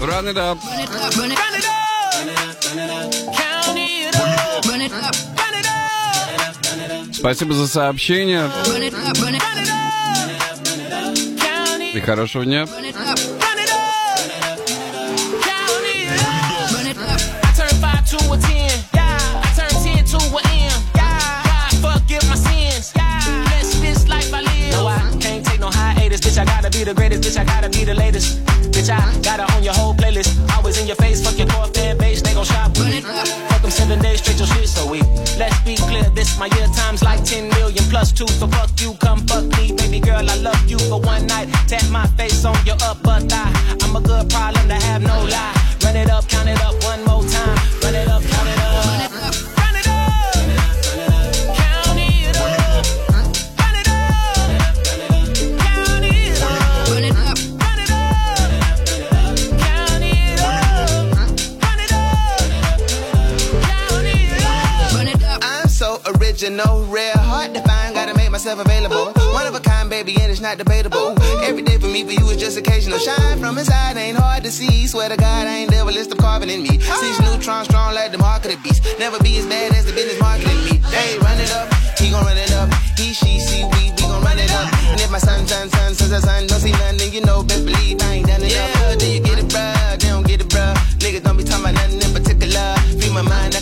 Speaker 6: Run.
Speaker 20: Run it up.
Speaker 6: Спасибо за сообщение. И хорошего дня.
Speaker 11: The latest. Bitch, I gotta on your whole playlist. Always in your face, fuck your core fan base. They gon' shop with me. Fuck them seven days straight, your shit so weak. Let's be clear, this my year times like 10 million plus two. So fuck you, come fuck me, baby girl. I love you for one night. Tap my face on your upper thigh. I'm a good problem to have, no lie.
Speaker 21: Baby, and it's not debatable. Every day for me, for you, is just occasional. Shine from inside, ain't hard to see. Swear to God, I ain't devil, it's the carbon in me. Six neutrons strong like the mark of the beast. Never be as bad as the business marketing me. They run it up, he gon' run it up. He, she, see, we, we gon' run it up. And if my son, son, son, son, son, son don't see nothing, you know, best believe I ain't done it yeah, Do you get it, bruh? They don't get it, bruh. Niggas don't be talking about nothing in particular. Free my mind, I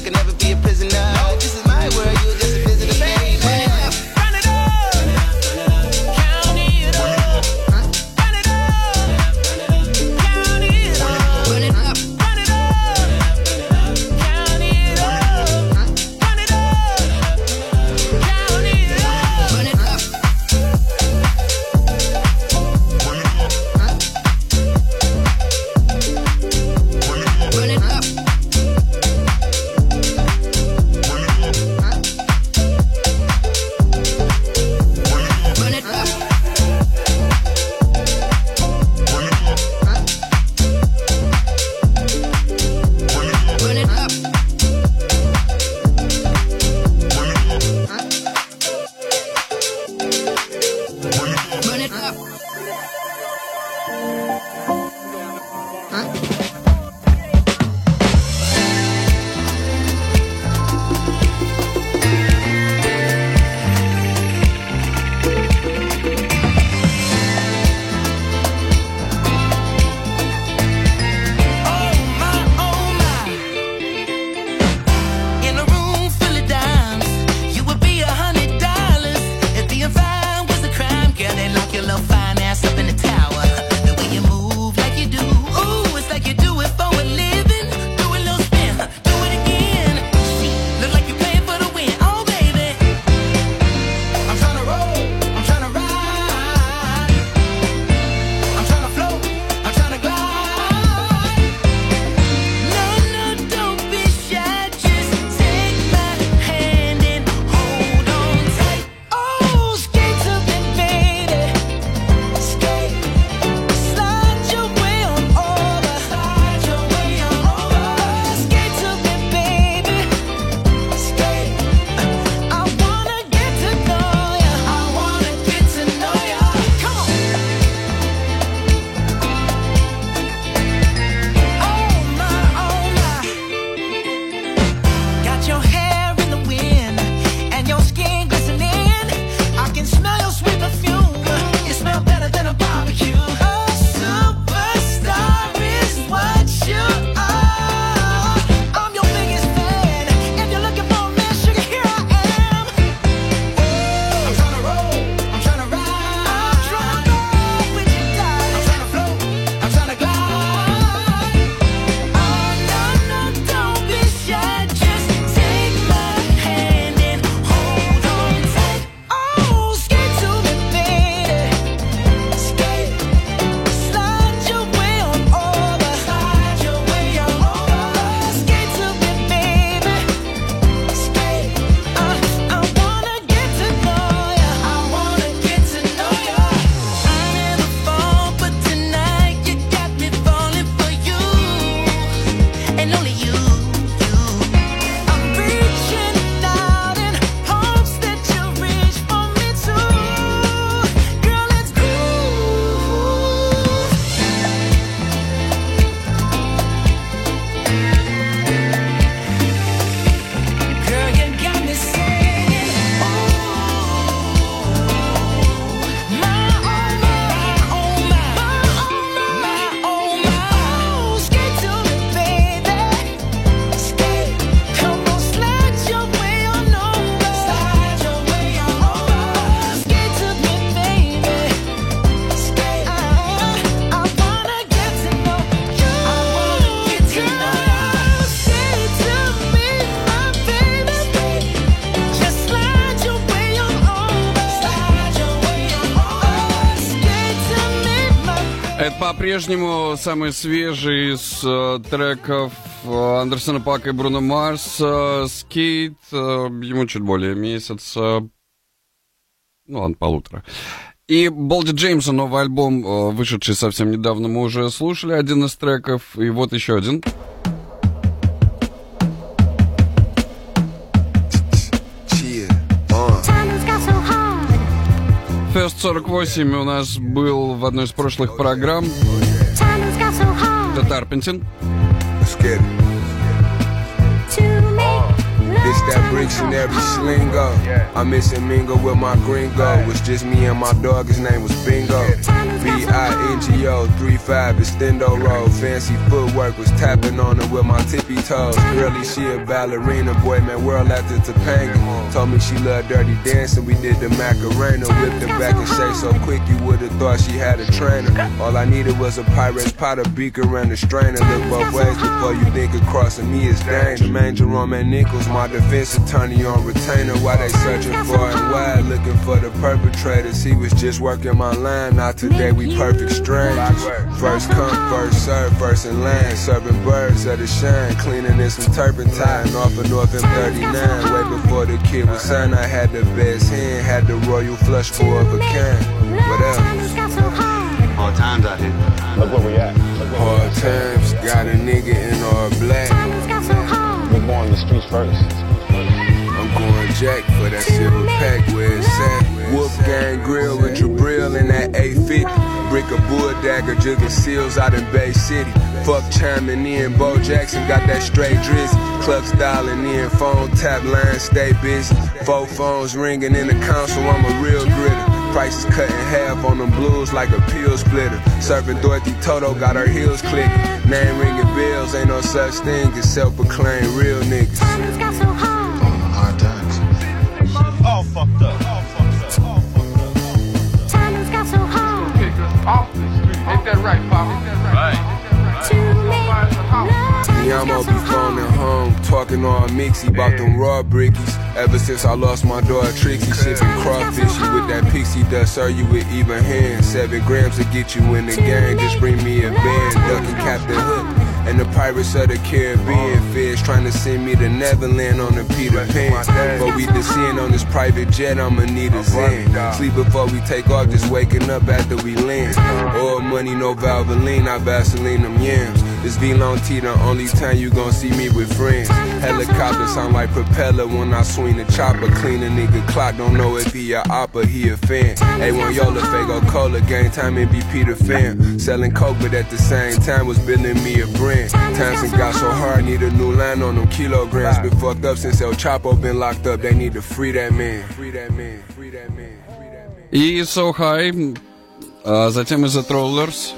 Speaker 6: по-прежнему самый свежий из э, треков э, Андерсона Пака и Бруно Марс. Э, Скейт, э, ему чуть более месяца. Ну, ладно, полутора. И Болди Джеймса новый альбом, э, вышедший совсем недавно, мы уже слушали один из треков. И вот еще один. 48 у нас был в одной из прошлых программ. Это Тарпентин.
Speaker 22: Bricks and every slingo. I miss missing mingle with my gringo. It's just me and my dog, his name was Bingo. B-I-N-G-O, 3-5 extendo roll. Fancy footwork was tapping on her with my tippy toes. Girlie, she a ballerina, boy, man, world after Topanga. Told me she loved dirty dancing, we did the Macarena. Whipped her back and shake so quick you would've thought she had a trainer. All I needed was a Pirate's pot, a beaker, and a strainer. Look both ways before you think of crossing me is danger. Man, Jerome and Nichols, my defense attorney on retainer. Why they searching for and wide, looking for the perpetrators. He was just working my line, not today, we perfect strangers. First come, first serve, first in line. Serving birds at the shine, cleaning in some turpentine off of North M39. Way before the kid was signed, I had the best hand, had the royal flush four of a kind. What else?
Speaker 23: Hard times out here. Look where we at. Look where
Speaker 22: Hard times, got a nigga in all black.
Speaker 23: We're going the streets first.
Speaker 22: I'm going jack for that silver pack where it's at. Wolf Gang Grill with Jabril in that 850. Brick a bull dagger, jugging seals out in Bay City. Fuck chiming in, Bo Jackson got that straight drizzy. Clucks dialing in, phone tap line, stay busy. Four phones ringing in the console, I'm a real gritter. Prices cut in half on them blues like a pill splitter. Serving Dorothy Toto got her heels clicking. Name ringing bells, ain't no such thing as self-proclaimed real niggas.
Speaker 23: Hard times.
Speaker 8: All fucked up. All fucked up. All
Speaker 24: Off the street. Ain't that right, Pop? Ain't that right?
Speaker 22: Me, I'ma be phoning home, talking all mixy about them raw brickies. Ever since I lost my dog Trixie, sipping crawfishy with that pixie dust, serve you with even hands. Seven grams to get you in the game, just bring me a band, ducking Captain Hook. And the pirates of the Caribbean fish trying to send me to Neverland on a Peter Pan. But we descend on this private jet, I'ma need a Zen. Sleep before we take off, just waking up after we land. Oil money, no Valvoline, I Vaseline them yams. This V-Long T the only time you gon' see me with friends. Helicopter sound like propeller when I swing the chopper. Clean a nigga clock, don't know if he a op or he a fan. A1 Yola, Fago Cola, game time MVP the fam. Selling coke, but at the same time was building me a brand Times and got so hard, need a new line on them kilograms. Been fucked up since El Chapo been locked up. They need to free that man. Free that man. Free that man.
Speaker 6: И So High, а затем из The Trollers.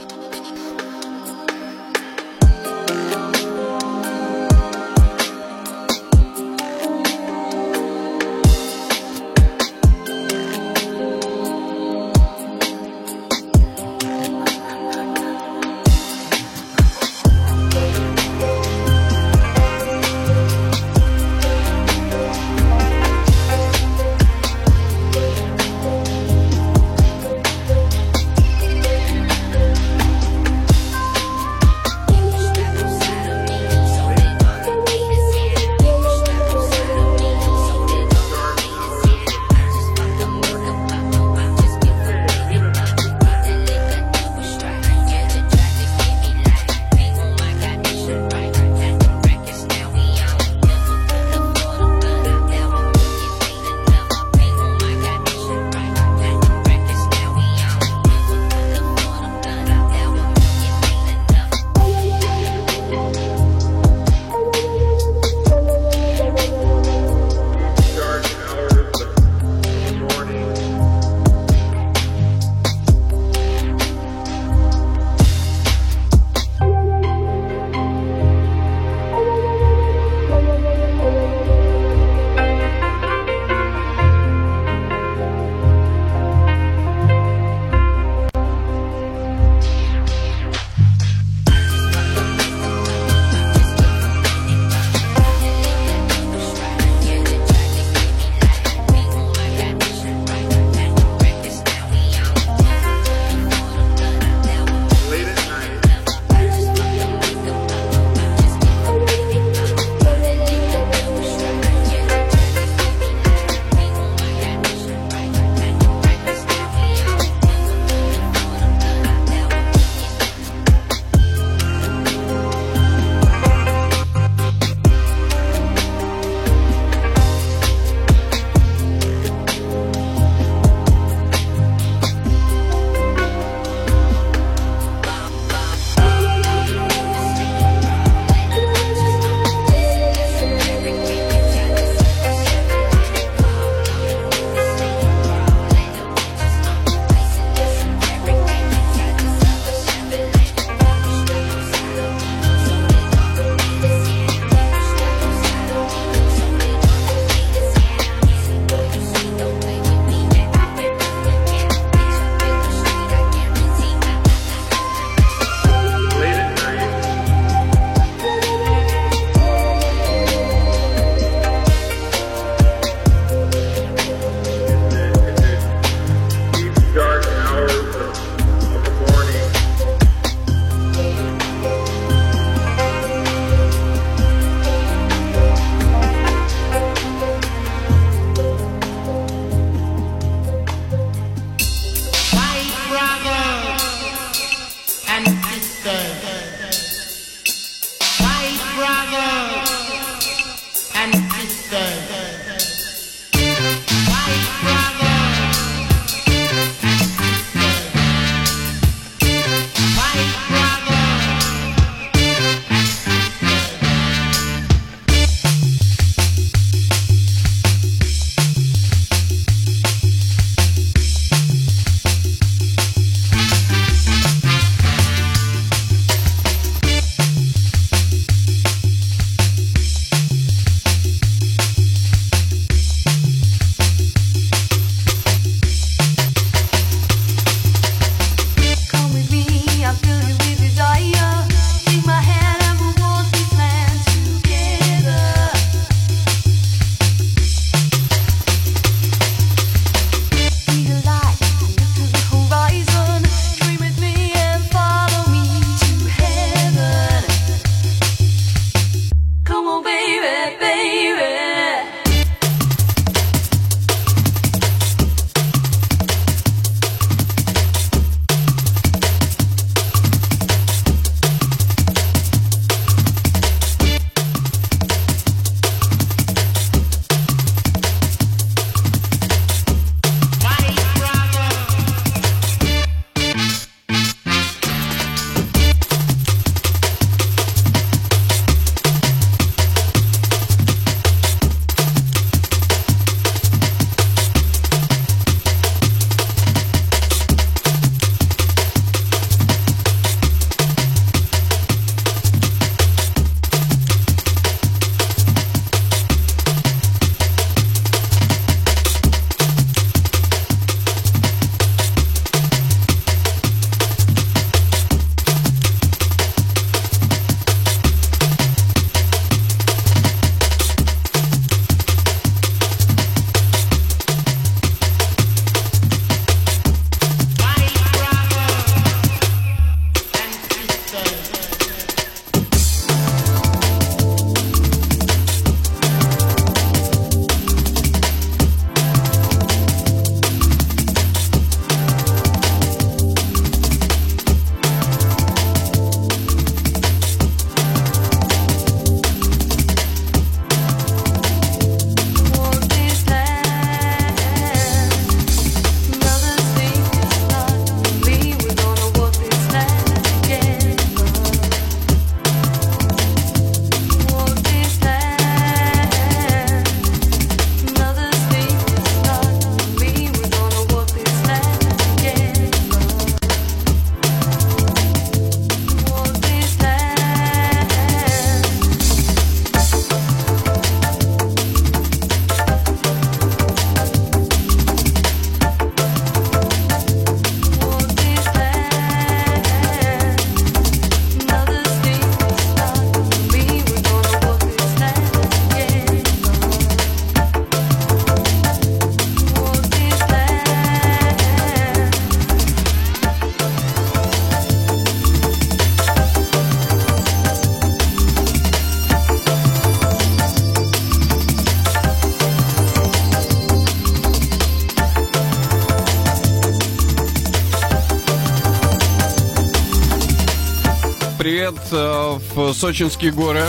Speaker 6: Сочинские горы.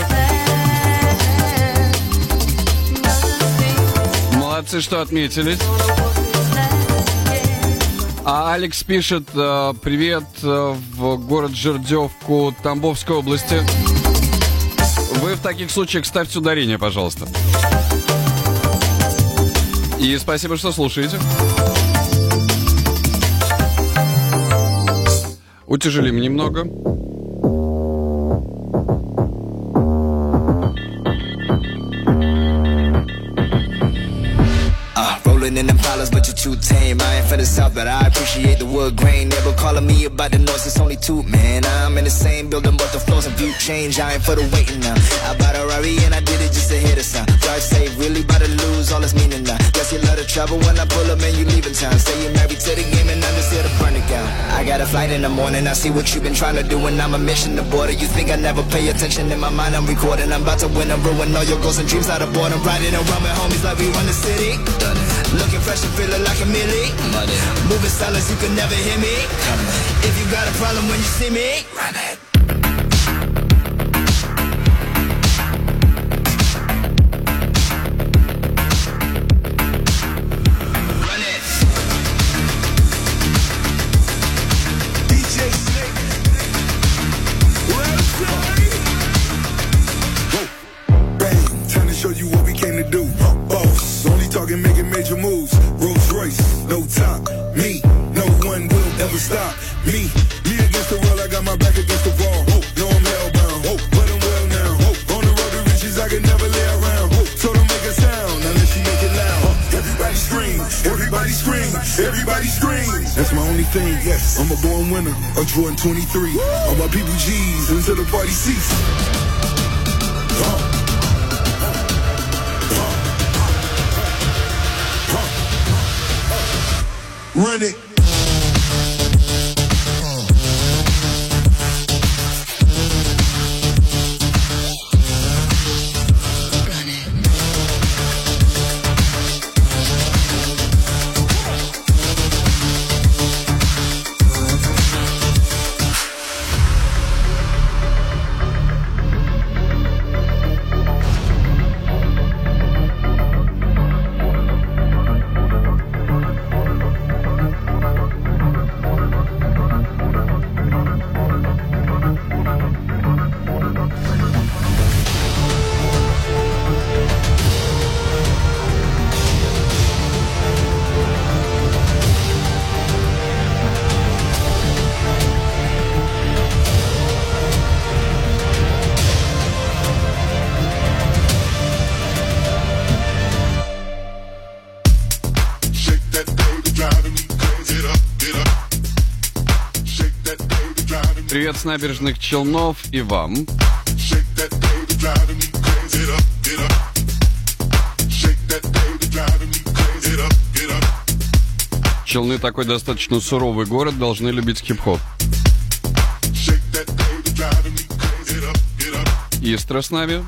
Speaker 6: Молодцы, что отметились. А Алекс пишет э, привет э, в город Жердевку Тамбовской области. Вы в таких случаях ставьте ударение, пожалуйста. И спасибо, что слушаете. Утяжелим немного.
Speaker 25: Palace, but you're too tame. I ain't from the south, but I appreciate the wood grain. Never calling me about the noise, it's only two, man. I'm in the same building, but the floors and view change. I ain't for the waiting now. I bought a Rari and I did it just to hit a sound. Drive safe, really about to lose all its meaning now. Guess you love the travel when I pull up and you leaving town. Say you're married to the game and I'm just here to burn it down. I got a flight in the morning, I see what you've been trying to do, and I'm a mission to border. You think I never pay attention in my mind, I'm recording. I'm about to win and ruin all your goals and dreams out of boredom. Riding around with homies like we run the city. Looking fresh and feeling like a millie. Money. Moving silence, you can never hear me. If you got a problem when you see me, run it.
Speaker 26: 23. All my people G's until the party cease.
Speaker 27: с набережных Челнов и вам. Челны такой достаточно суровый город, должны любить хип-хоп. Истра с нами.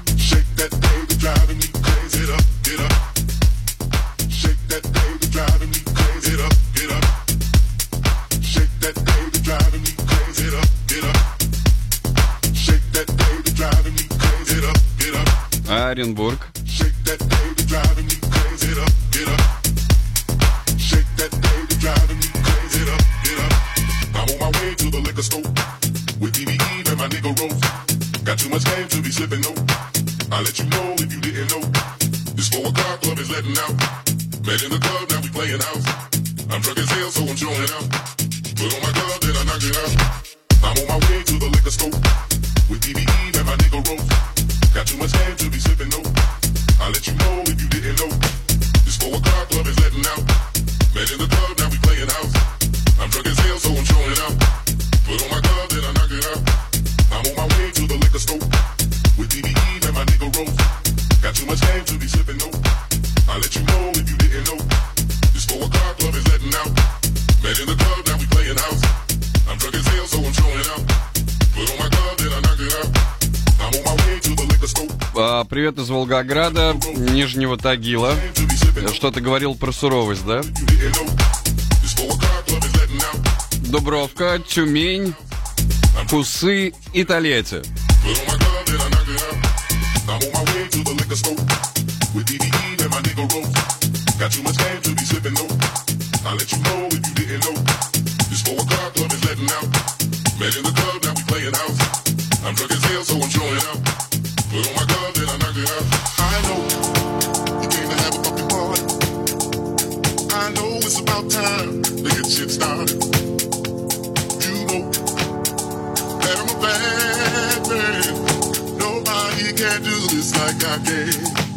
Speaker 27: привет из Волгограда, Нижнего Тагила. Что ты говорил про суровость, да? Дубровка, Тюмень, Кусы и
Speaker 6: Толете. Got too much game to be sipping though. I let you know if you didn't know. This four o'clock club is letting out. Man in the club. just like I did.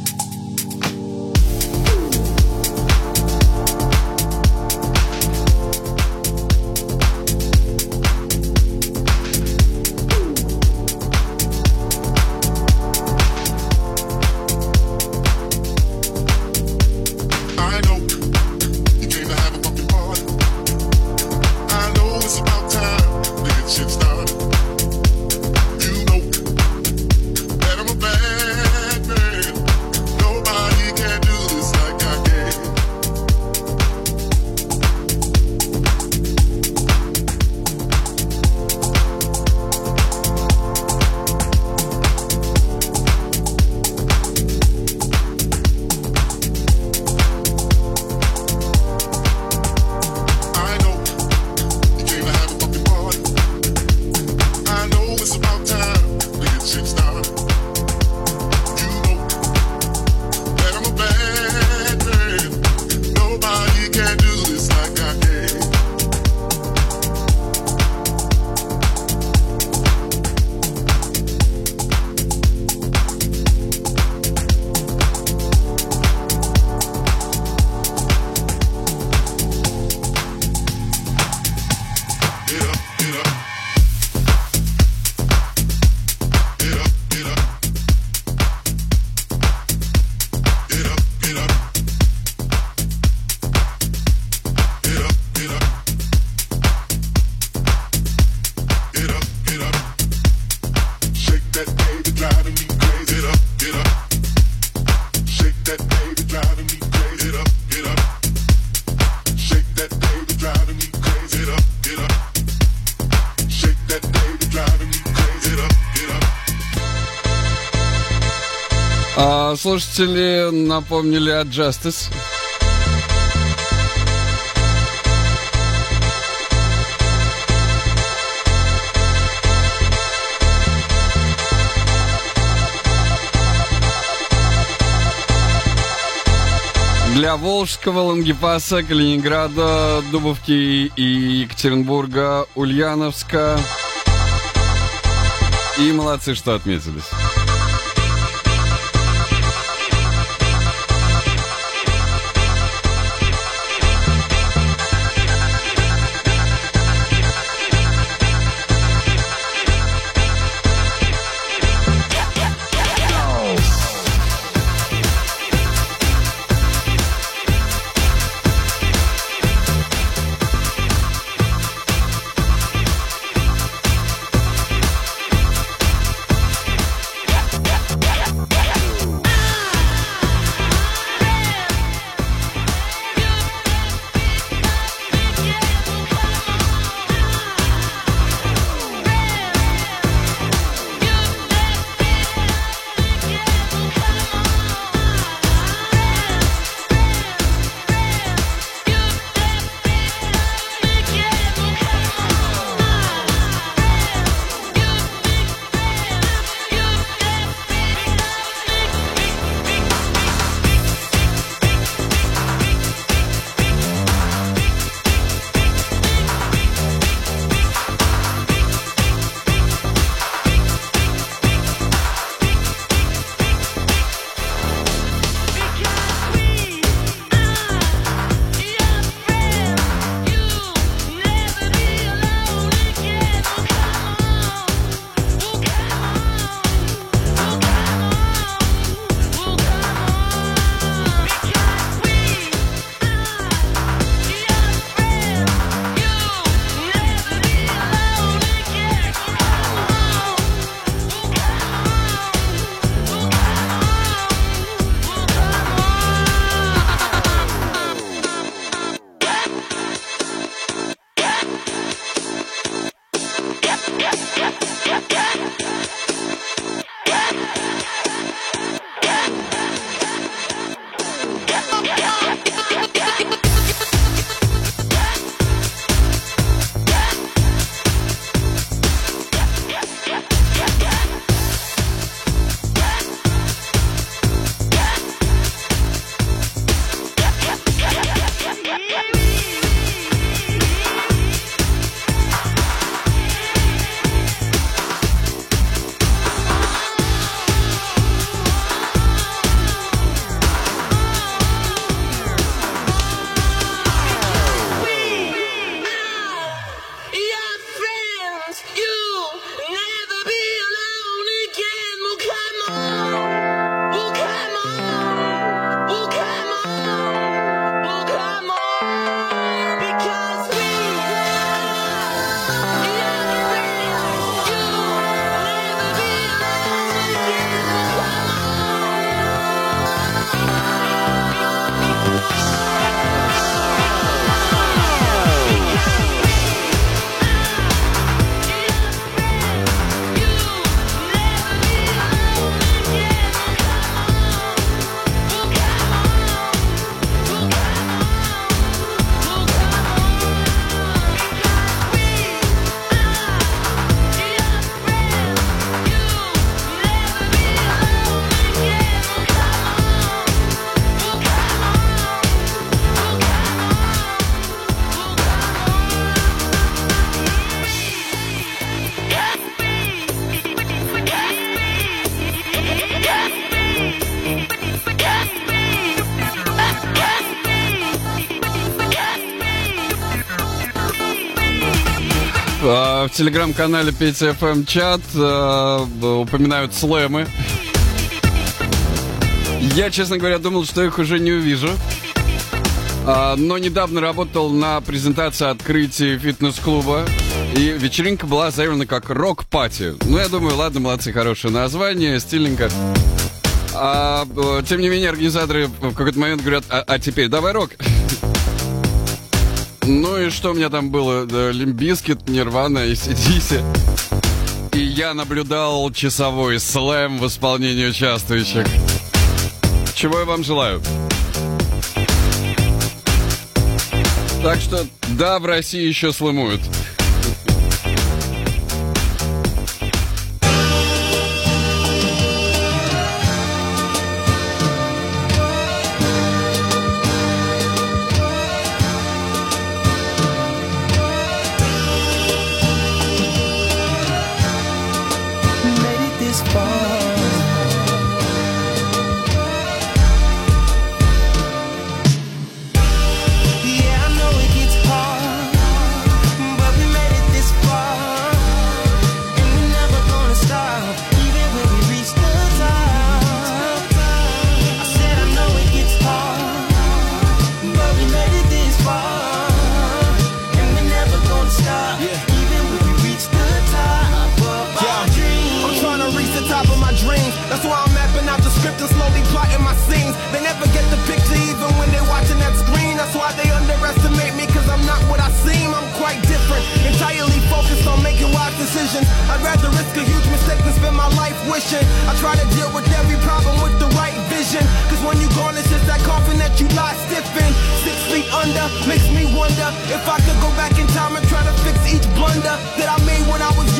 Speaker 6: Слушатели напомнили о Justice. Для Волжского, Лангепаса, Калининграда, Дубовки и Екатеринбурга, Ульяновска. И молодцы, что отметились. Телеграм-канале Петя ФМ чат а, упоминают слэмы. Я, честно говоря, думал, что их уже не увижу. А, Но недавно работал на презентации открытия фитнес-клуба. И вечеринка была заявлена как рок-пати. Ну, я думаю, ладно, молодцы, хорошее название, стильненько. А, э, тем не менее, организаторы в какой-то момент говорят, а, а теперь давай рок. Ну и что у меня там было? Да, Нирвана и Сидиси. И я наблюдал часовой слэм в исполнении участвующих.
Speaker 28: чего я вам желаю. Так что, да, в России еще слымуют.
Speaker 14: Wishing. I try to deal with every problem with the right vision. Cause when you gone, it's just that coffin that you lie stiff in. Six feet under makes me wonder if I could go back in time and try to fix each blunder that I made when I was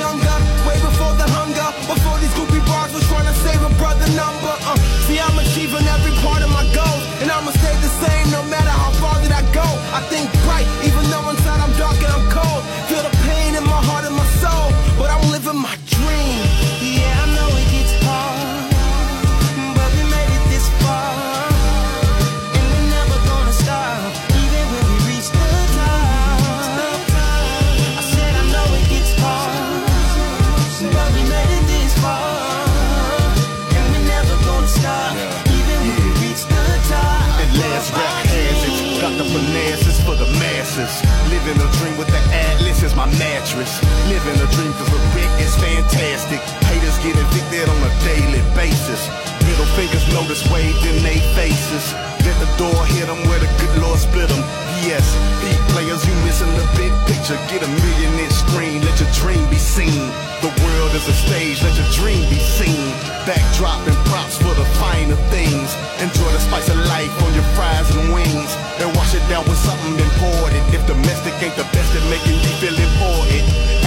Speaker 14: Living a dream cause the Rick is fantastic. Haters get evicted on a daily basis. Middle fingers notice waved in they faces. Let the door hit them where the good Lord split them. Yes, peak players, you missing the big picture. Get a million inch screen, let your dream be seen. The world is a stage, let your dream be seen. Backdrop and props for the finer things. Enjoy the spice of life on your fries and wings. And wash it down with something imported. If domestic ain't the best at making you feel important.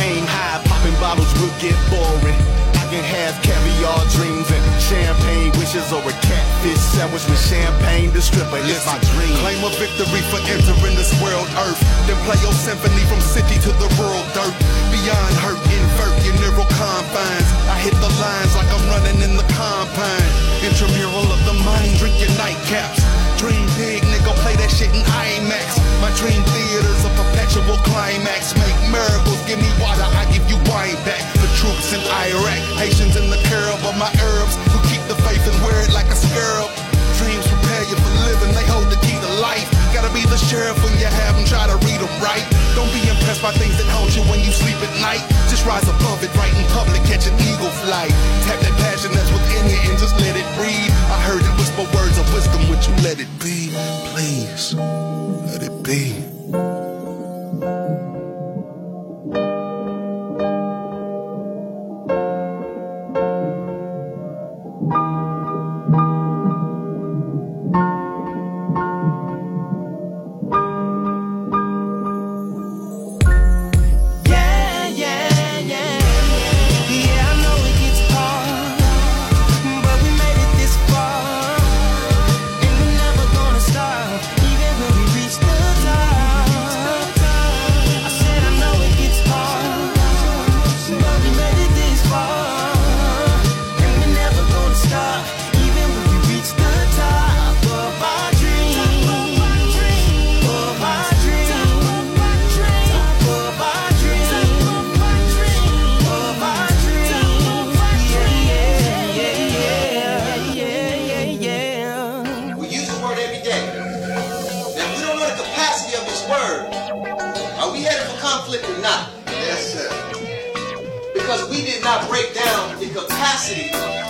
Speaker 14: Popping bottles will get boring. I can have caviar dreams and champagne wishes or a catfish sandwich with champagne. The stripper is my dream.
Speaker 26: Claim a victory for entering this world earth. Then play your symphony from city to the rural dirt. Beyond hurt, invert your neural confines. I hit the lines like I'm running in the combine. Intramural of the mind, drink your nightcaps. Dream big, nigga, play that shit in IMAX. My dream theater's a perpetual climax. Make miracles, give me water, I give you wine back. The troops in Iraq, Haitians in the curve of my herbs who keep the faith and wear it like a scarab. Dreams prepare you for living, they hold the life. Gotta be the sheriff when you have them, try to read them right. Don't be impressed by things that haunt you when you sleep at night. Just rise above it, right in public, catch an eagle flight. Tap that passion that's within you and just let it breathe. I heard it whisper words of wisdom, would you let it be? Please, let it be.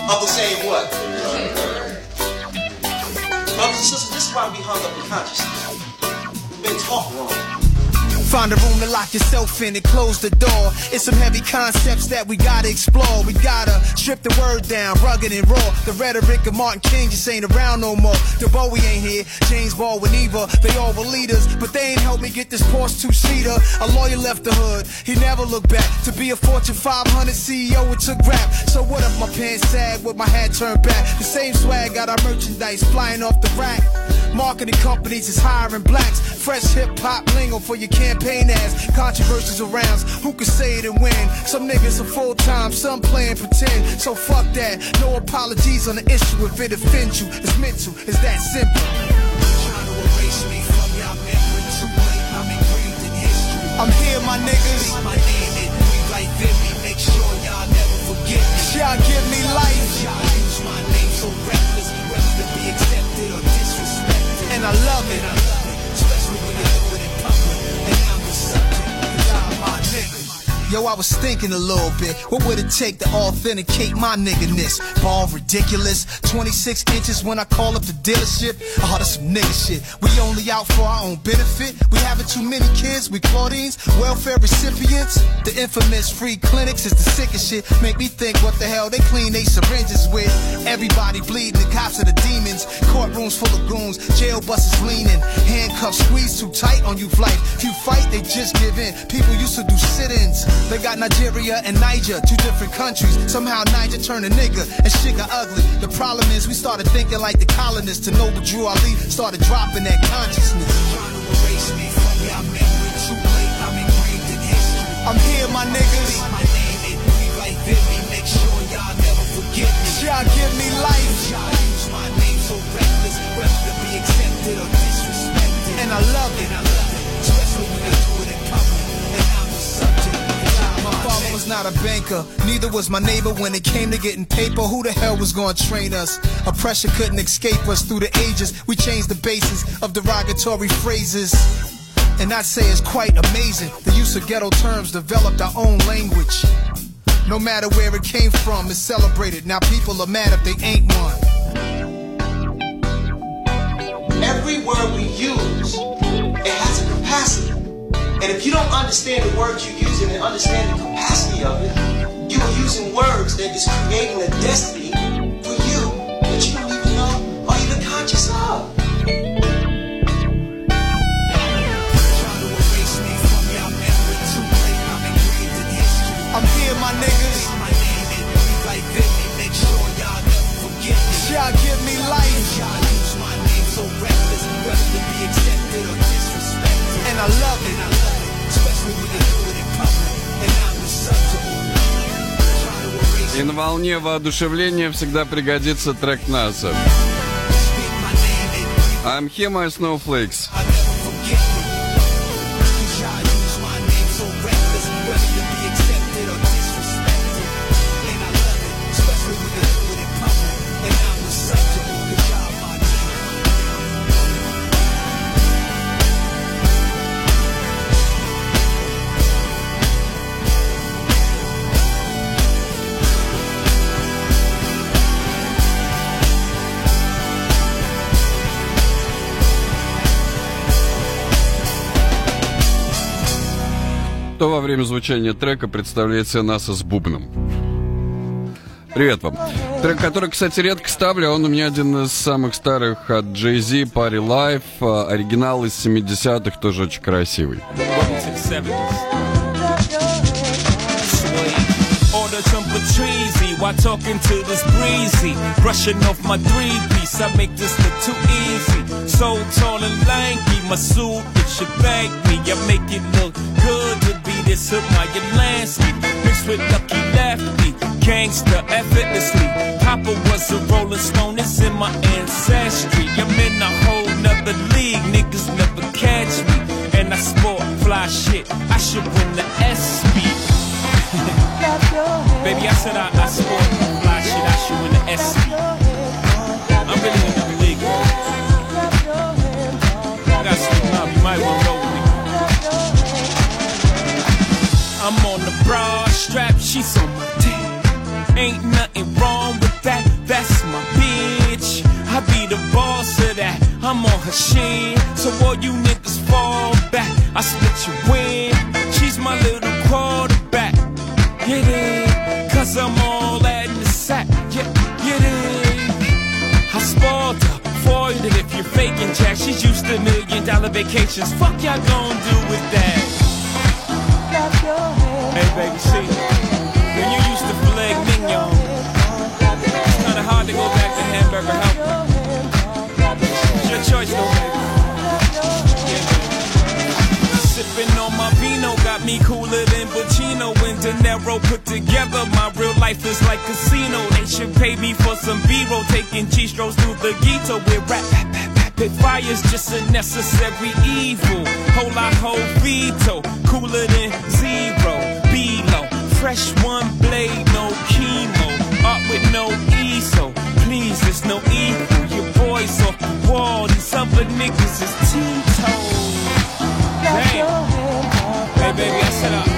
Speaker 29: Of
Speaker 30: the same what? Brothers and sisters, this is why we hung up the consciousness. We've been taught wrong.
Speaker 14: Find a room to lock yourself in and close the door. It's some heavy concepts that we gotta explore. We gotta
Speaker 30: Strip the word down, rugged and raw. The rhetoric of Martin King just ain't around no more. The Bowie ain't here, James Baldwin either. They all were leaders, but they ain't helped me get this Porsche two-seater. A lawyer left the hood, he never looked back. To be a Fortune 500 CEO, it took rap. So what if my pants sag with my hat turned back? The same swag got our merchandise flying off the rack. Marketing companies is hiring blacks. Fresh hip hop lingo for your campaign ads. Controversies around. Who can say it and win? Some niggas are full time, some playing pretend. So fuck that. No apologies on the issue if it offends you. It's meant to. It's that simple. I'm here, my niggas. My name it, we like Vimy. Make sure y'all never forget me. Y'all give me life. Y'all use my name so reckless, I was thinking a little bit. What would it take to authenticate my nigga-ness? Ball ridiculous. 26 inches when I call up the dealership. Oh, that's some nigga shit. We only out for our own benefit. We having too many kids. We Claudines, welfare recipients. The infamous free clinics is the sickest shit. Make me think what the hell they clean they syringes with. Everybody bleeding, the cops are the demons. Courtrooms full of goons, jail buses leaning. Handcuffs squeezed too tight on you flight. If you fight, they just give in. People used to do sit-ins. They got Nigeria and Niger, two different countries. Somehow Niger turned a nigga and shit got ugly. The problem is we started thinking like the colonists. To Noble Drew Ali started dropping that consciousness. I'm here, my niggas. Y'all give me life. Y'all use my name so reckless, whether be accepted or disrespected. And I love it. Father was not a banker, neither was my neighbor when it came to getting paper. Who the hell was gonna train us? Oppression couldn't escape us through the ages. We changed the basis of derogatory phrases. And I'd say it's quite amazing. The use of ghetto terms developed our own language. No matter where it came from, it's celebrated. Now people are mad if they ain't one.
Speaker 31: Every word we use, it has a capacity. And if you don't understand the words you're using and understand the capacity of it, you are using words that is creating a destiny
Speaker 6: И на волне воодушевления всегда пригодится трек НАСА. I'm here, my snowflakes. кто во время звучания трека представляет себе нас с бубном. Привет вам. Трек, который, кстати, редко ставлю, а он у меня один из самых старых от Jay-Z, Party Life, а, оригинал из 70-х, тоже очень красивый.
Speaker 18: While talking to this breezy. Brushing off my three piece, I make this look too easy. So tall and lanky, my suit, it should bag me. I make it look good to be this my Lansky. Mixed with Lucky Lefty, gangster effortlessly. Papa was a rolling stone, it's in my ancestry. I'm in a whole nother league, niggas never catch me. And I sport fly shit, I should win the ESPY. Baby, I said I, I sport fly shit, I should win the ESPY. I'm really in the league. I got sleep now, you might want to roll with me. I'm on the broad strap, she's on my dick. Ain't nothing wrong with that, that's my bitch. I be the boss of that, I'm on her shit. So all you niggas fall back, I split your win. She's my little Get dig? Cause I'm all that in the sack, you, you dig? I spoiled her, foiled it if you're faking Jack. She's used to million dollar vacations. Fuck y'all gonna do with that? Hey, baby, see, when you used to filet mignon, it's kinda hard to go back to hamburger helper. Your choice, though. Pacino and De Niro put together. My real life is like casino. They should pay me for some B-roll, taking G-strokes through the ghetto with rap. rap, rap, Rapid fire's just a necessary evil. Whole lot whole veto, cooler than zero. Below, fresh one blade, no chemo. Art with no ESO. Please, there's no equal. Your boys off the wall, these other niggas is Tito. Damn. Hey baby, I said I,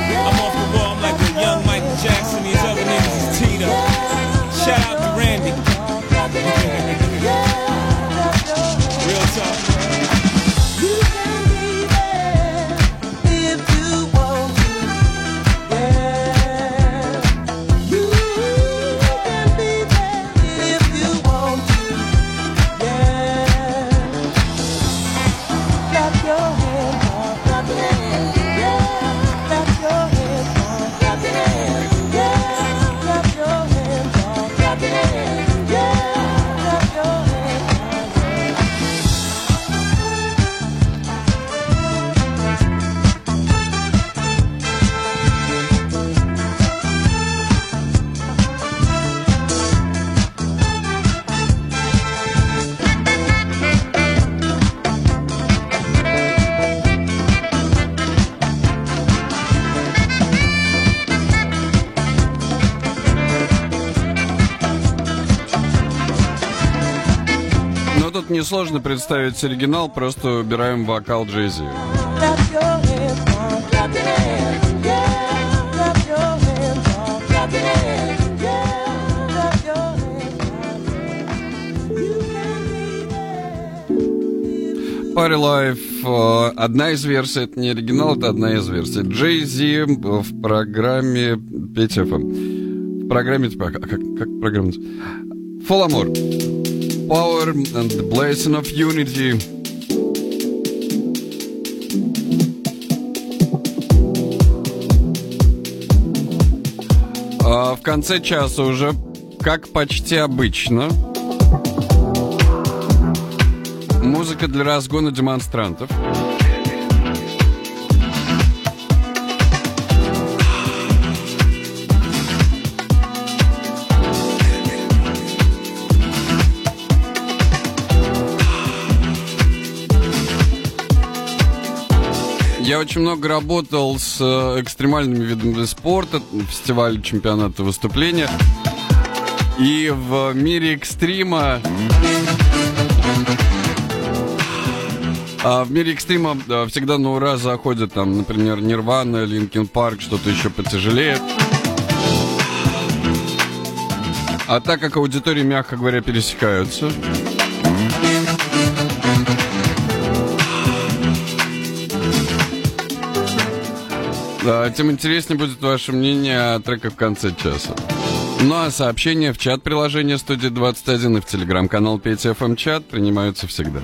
Speaker 6: несложно представить оригинал, просто убираем вокал Джейзи. Party Life. э, Одна из версий, это не оригинал, это одна из версий. Джей Зи в программе 5 FM. В программе, типа, как, как, как программа? Full Amor. Power and the Blessing of Unity. А в конце часа уже, как почти обычно, музыка для разгона демонстрантов. Очень много работал с э, экстремальными видами спорта, фестивале, чемпионата, выступления. И в мире экстрима... А в мире экстрима да, всегда на ура заходят там, например, Нирвана, Линкин Парк, что-то еще потяжелее. А так как аудитории, мягко говоря, пересекаются, тем интереснее будет ваше мнение о треках в конце часа. Ну а сообщения в чат приложения студии 21 и в телеграм-канал 5FM чат принимаются всегда.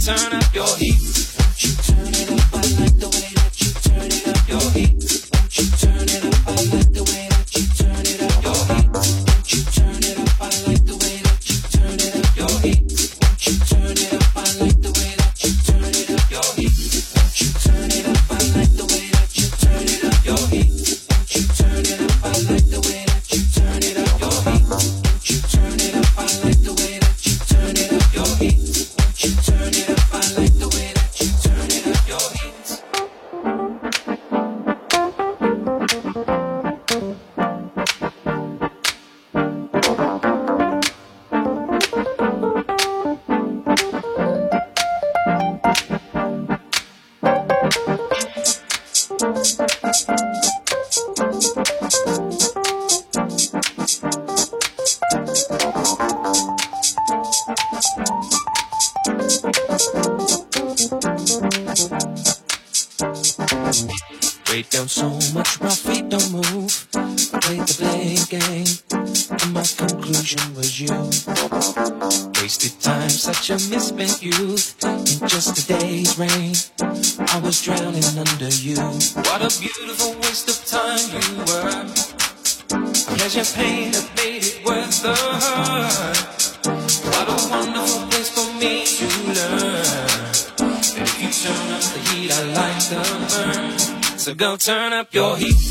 Speaker 17: Turn up your heat. Go turn up your heat.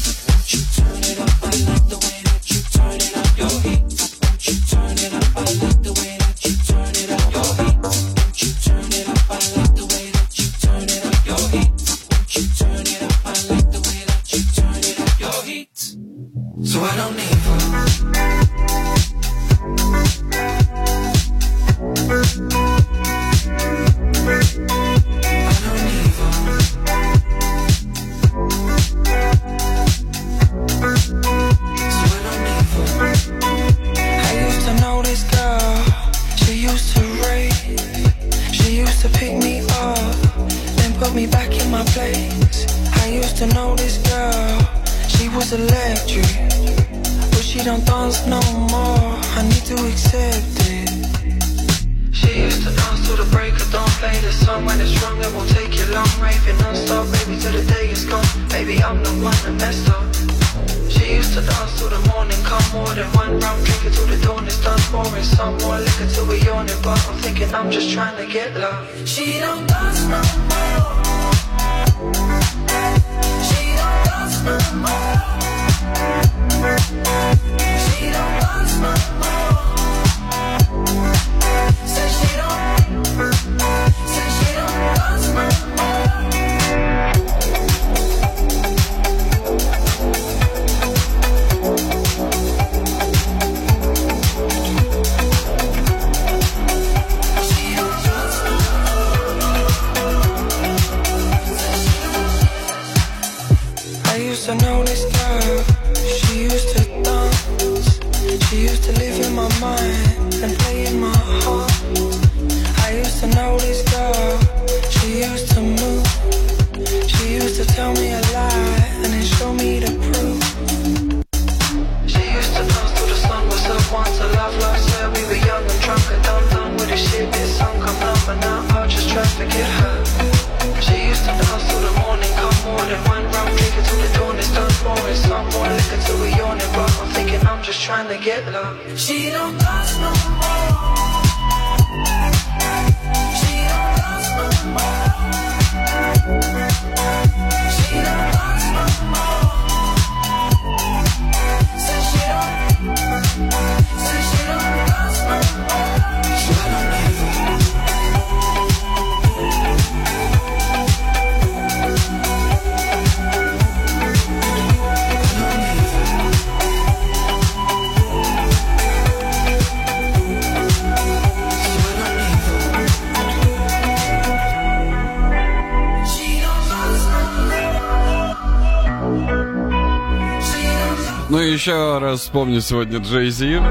Speaker 6: Ну и еще раз вспомню сегодня Джей Зи.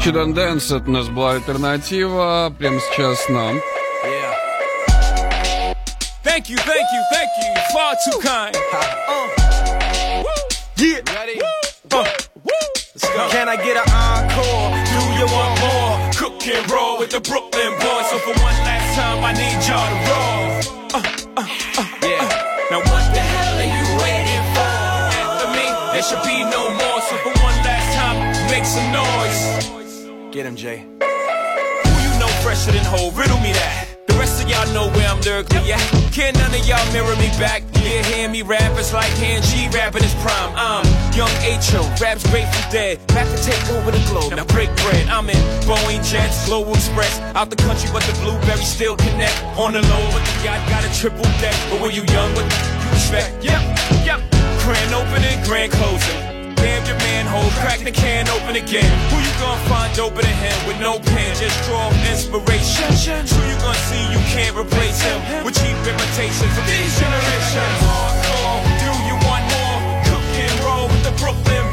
Speaker 6: She Don't Dance, это у нас была альтернатива. Прямо сейчас нам.
Speaker 18: Thank you, thank you, thank you. Far too kind. Uh. Woo. Yeah. Ready? Uh. Let's go. Can I get an encore? Do you want more? Cook and roll with the Brooklyn boys. So for one last time, I need y'all to roll. Uh, uh, should be no more. So for one last time, make some noise. Get him, Jay. Who you know fresher than whole? Riddle me that. The rest of y'all know where I'm lyrically at. Can none of y'all mirror me back? Yeah, hear me rap, it's like hand G rapping his prime. I'm young H.O., raps Grateful Dead. Back to take over the globe, now break bread. I'm in Boeing Jets, Global Express. Out the country, but the blueberries still connect. On the low, but the yacht got a triple deck. But when you young, what you expect? Yep, yep. Grand opening, grand closing. Damn your manhole, crack the can open again. Who you gonna find open a hand with no pen? Just draw inspiration. Who you gonna see you can't replace him with cheap imitations of these generations? Hardcore, do you want more? Cook and roll with the Brooklyn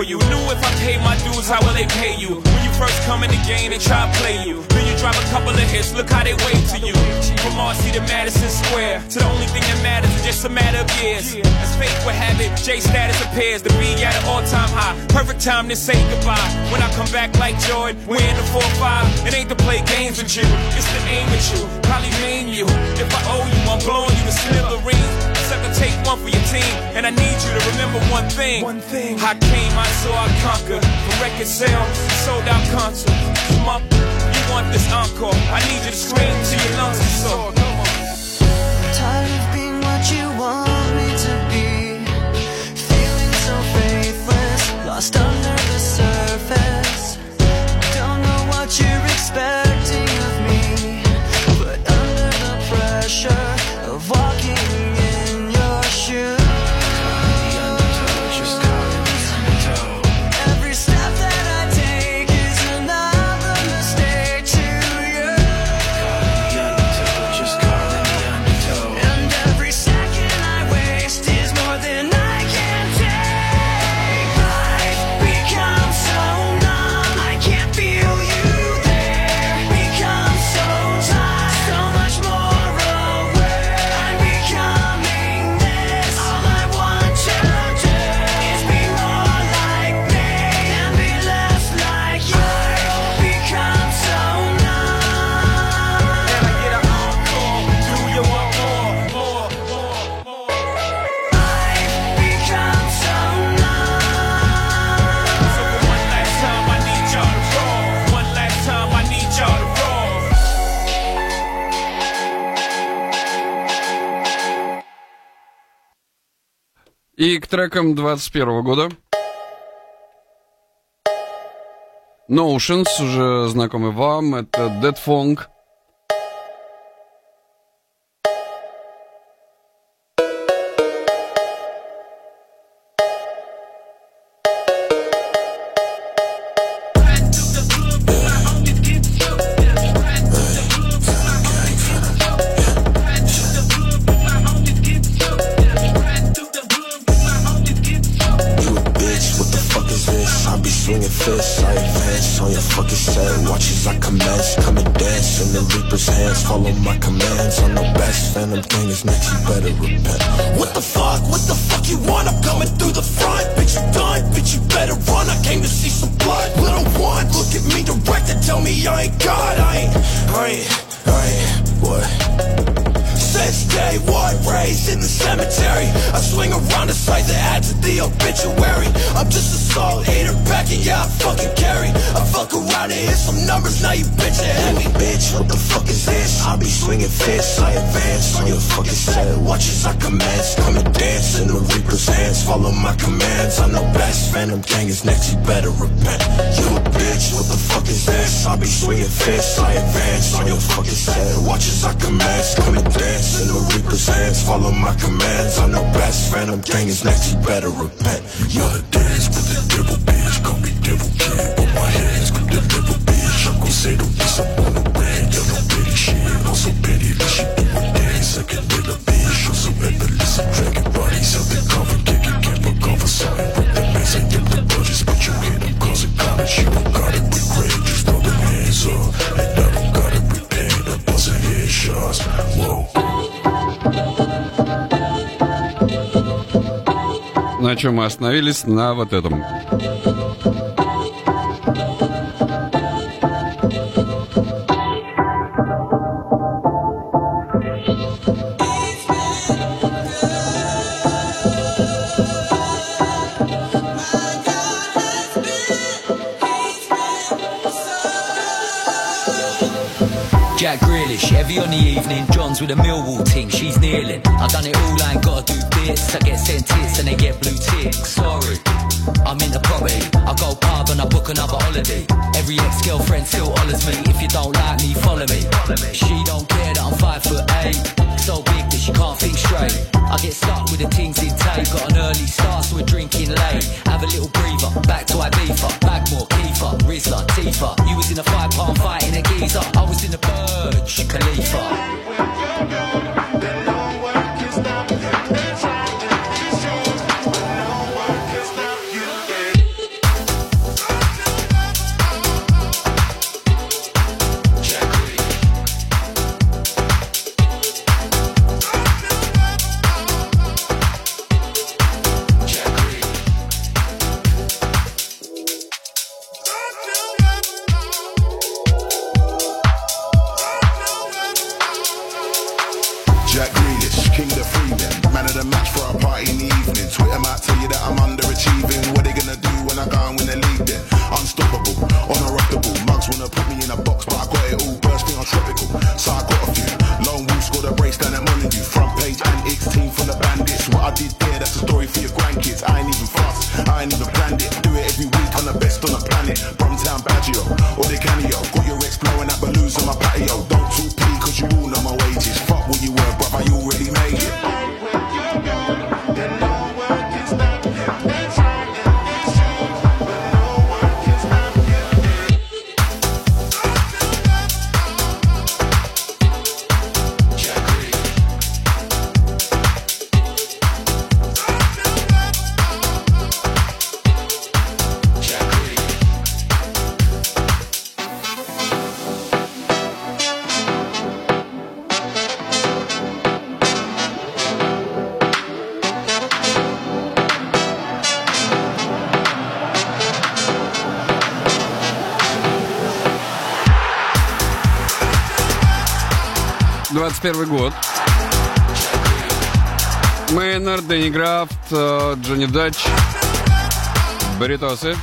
Speaker 18: for you. Knew if I paid my dues, how will they pay you? When you first come in the game, they try to play you. Drop a couple of hits. Look how they wait to you. From Marcy to Madison Square, to the only thing that matters is just a matter of years. As fate would have it, J status appears to be at an all-time high. Perfect time to say goodbye. When I come back like Jordan, wearing the 4-5. It ain't to play games with you, it's to aim at you. Probably maim you. If I owe you, I'm blowing you to smithereens. Sucker, take one for your team, and I need you to remember one thing. One thing. I came, I saw, I conquered. For record sales, sold out concerts. Come up, want this encore? I need you to scream till your lungs. Come on.
Speaker 28: Tired of being what you want me to be. Feeling so faithless, lost under
Speaker 6: И к трекам 21 года. Notions, уже знакомый вам, это Dead Funk.
Speaker 32: Obituary. I'm just a soul eater packing, yeah, I fucking carry. Fuck hit some numbers, now you bitch are heavy.
Speaker 33: Bitch, what the fuck is this? I be swinging fists, I advance on your fucking set. Watch as I commence, come and dance in the Reaper's hands. Follow my commands, I'm the best. Phantom gang is next, you better repent. You a bitch, what the fuck is this? I be swinging fists, I advance on your fucking set. Watch as I commence, come and dance in the Reaper's hands. Follow my commands, I'm the best. Phantom gang is next, you better repent. You're the dance with the devil, bitch. Call me devil kid,
Speaker 6: На чем мы остановились? На вот этом.
Speaker 34: Heavy on the evening. John's with a Millwall ting, she's kneeling. I done it all, I ain't gotta do bits. I get sent tits and they get blue ticks. Sorry, I'm into property. I go pub and I book another holiday. Every ex-girlfriend still hollers me. If you don't like me, follow me. She don't care that I'm five foot eight. So big she can't think straight. I get stuck with the things in tape. Got an early start, so we're drinking late. Have a little breather, back to Ibiza. Bagmore, Kiefer, Rizla, Tifa. You was in a five pound fight in a geezer. I was in the Burj Khalifa.
Speaker 6: 1981 год. Мейнер, Дэнни Графт, э, Джонни Дач, Баритосы.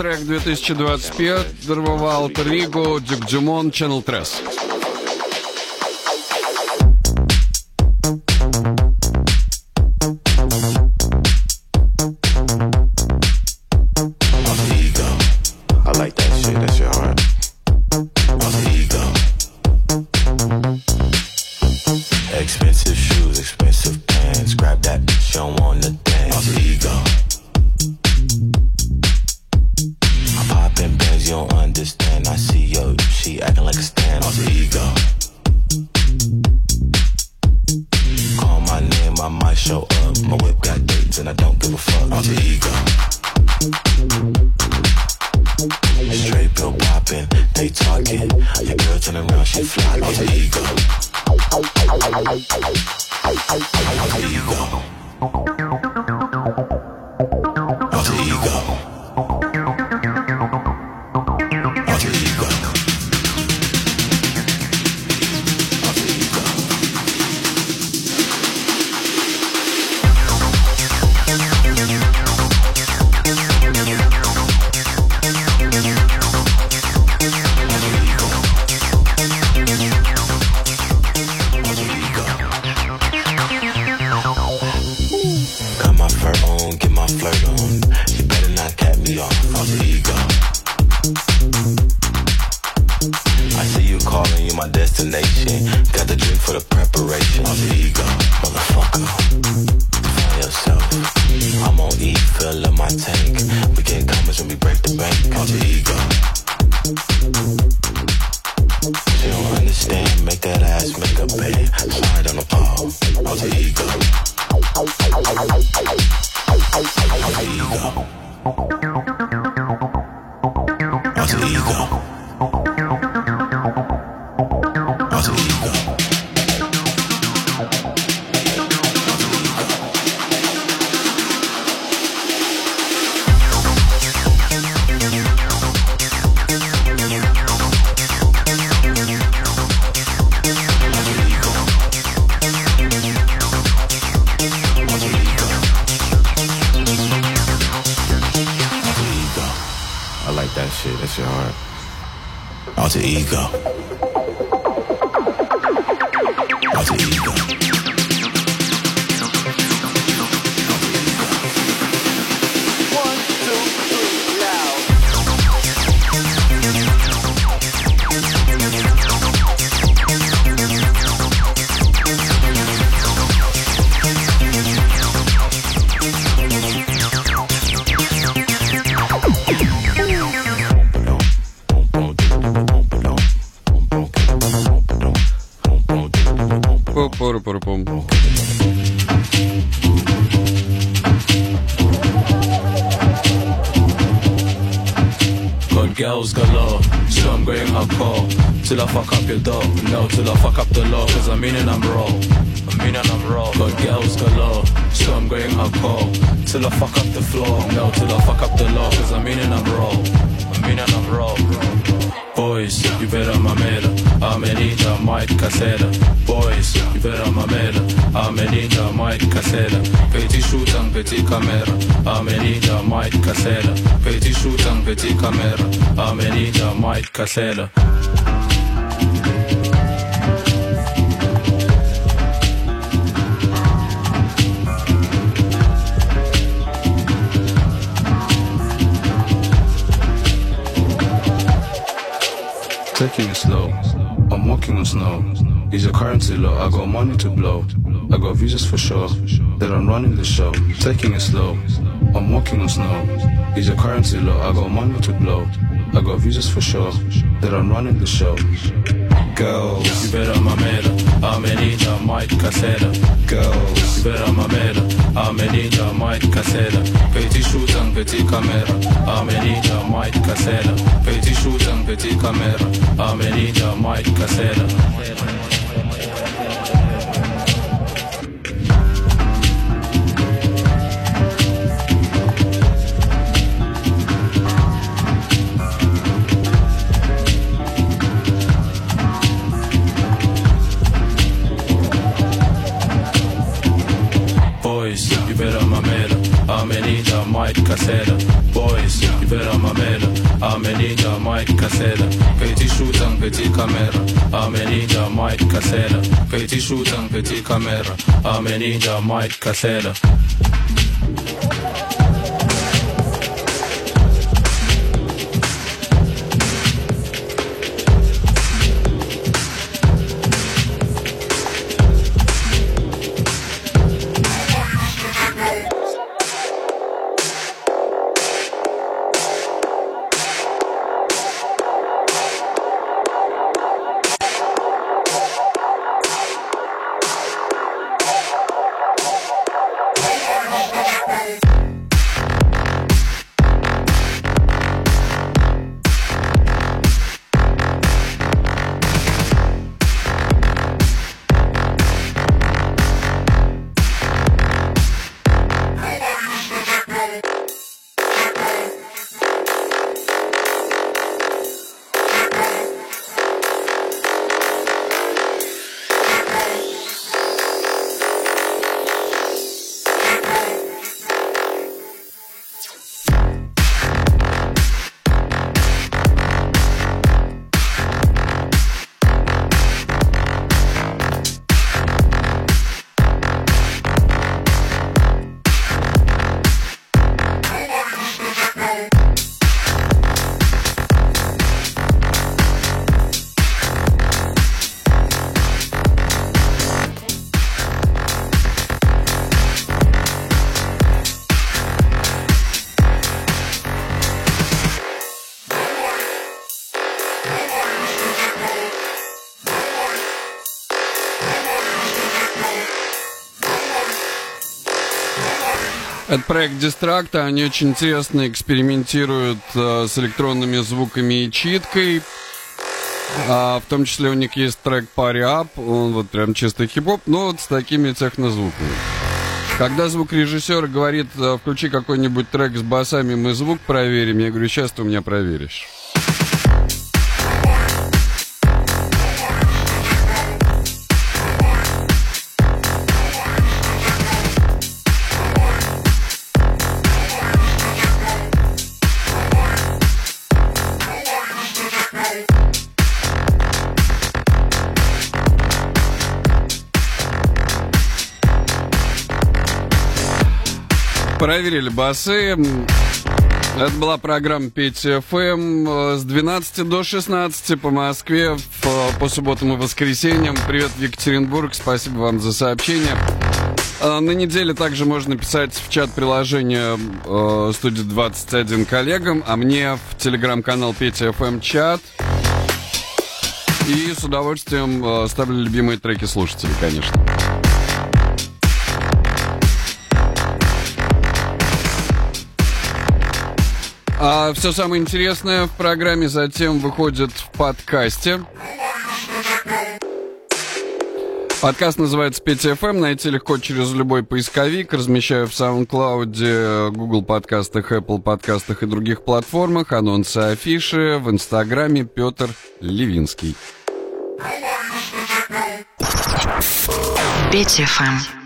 Speaker 33: Трек 2021 Алтер Риго, Дюк Джимон, Channel Тресс.
Speaker 35: Casella Taking it slow, I'm walking on snow. Is your currency low? I got money to blow. I got visas for sure. That I'm running the show. Taking it slow, I'm walking on snow. Is your currency low? I got money to blow. I got visas for sure. That I'm running the show. Girls, you better mamela. Amenita, Mike Casella. Girls, you better mamela. Amenita, Mike Casella. Petit shooter, petit camera. Amenita, Mike Casella. Petit shooter, petit camera. Amenita, Mike Casella. Casella. Boys, you better mamela. Amenita, Mike Casella. Petit shooter, petit camera. Amenita, Mike Casella. Petit shooter, petit camera. Amenita, Mike Casella.
Speaker 6: Это проект Дистракта, они очень интересно экспериментируют э, с электронными звуками и читкой. А, в том числе у них есть трек Party Up, он вот прям чистый хип-хоп, но вот с такими технозвуками. Когда звукорежиссер говорит, э, включи какой-нибудь трек с басами, мы звук проверим, я говорю, сейчас ты у меня проверишь. Проверили басы. Это была программа Петя ФМ э, с 12 до 16 по Москве в- по субботам и воскресеньям. Привет, Екатеринбург, спасибо вам за сообщение. Э, На неделе также можно писать в чат приложения э, студии 21 коллегам, а мне в телеграм-канал Петя ФМ чат. И с удовольствием э, ставлю любимые треки слушателей, конечно. А все самое интересное в программе затем выходит в подкасте. Подкаст называется PTFM, найти легко через любой поисковик. Размещаю в SoundCloud, Google подкастах, Apple подкастах и других платформах. Анонсы, афиши в Инстаграме Петр Левинский.
Speaker 36: Петя ФМ.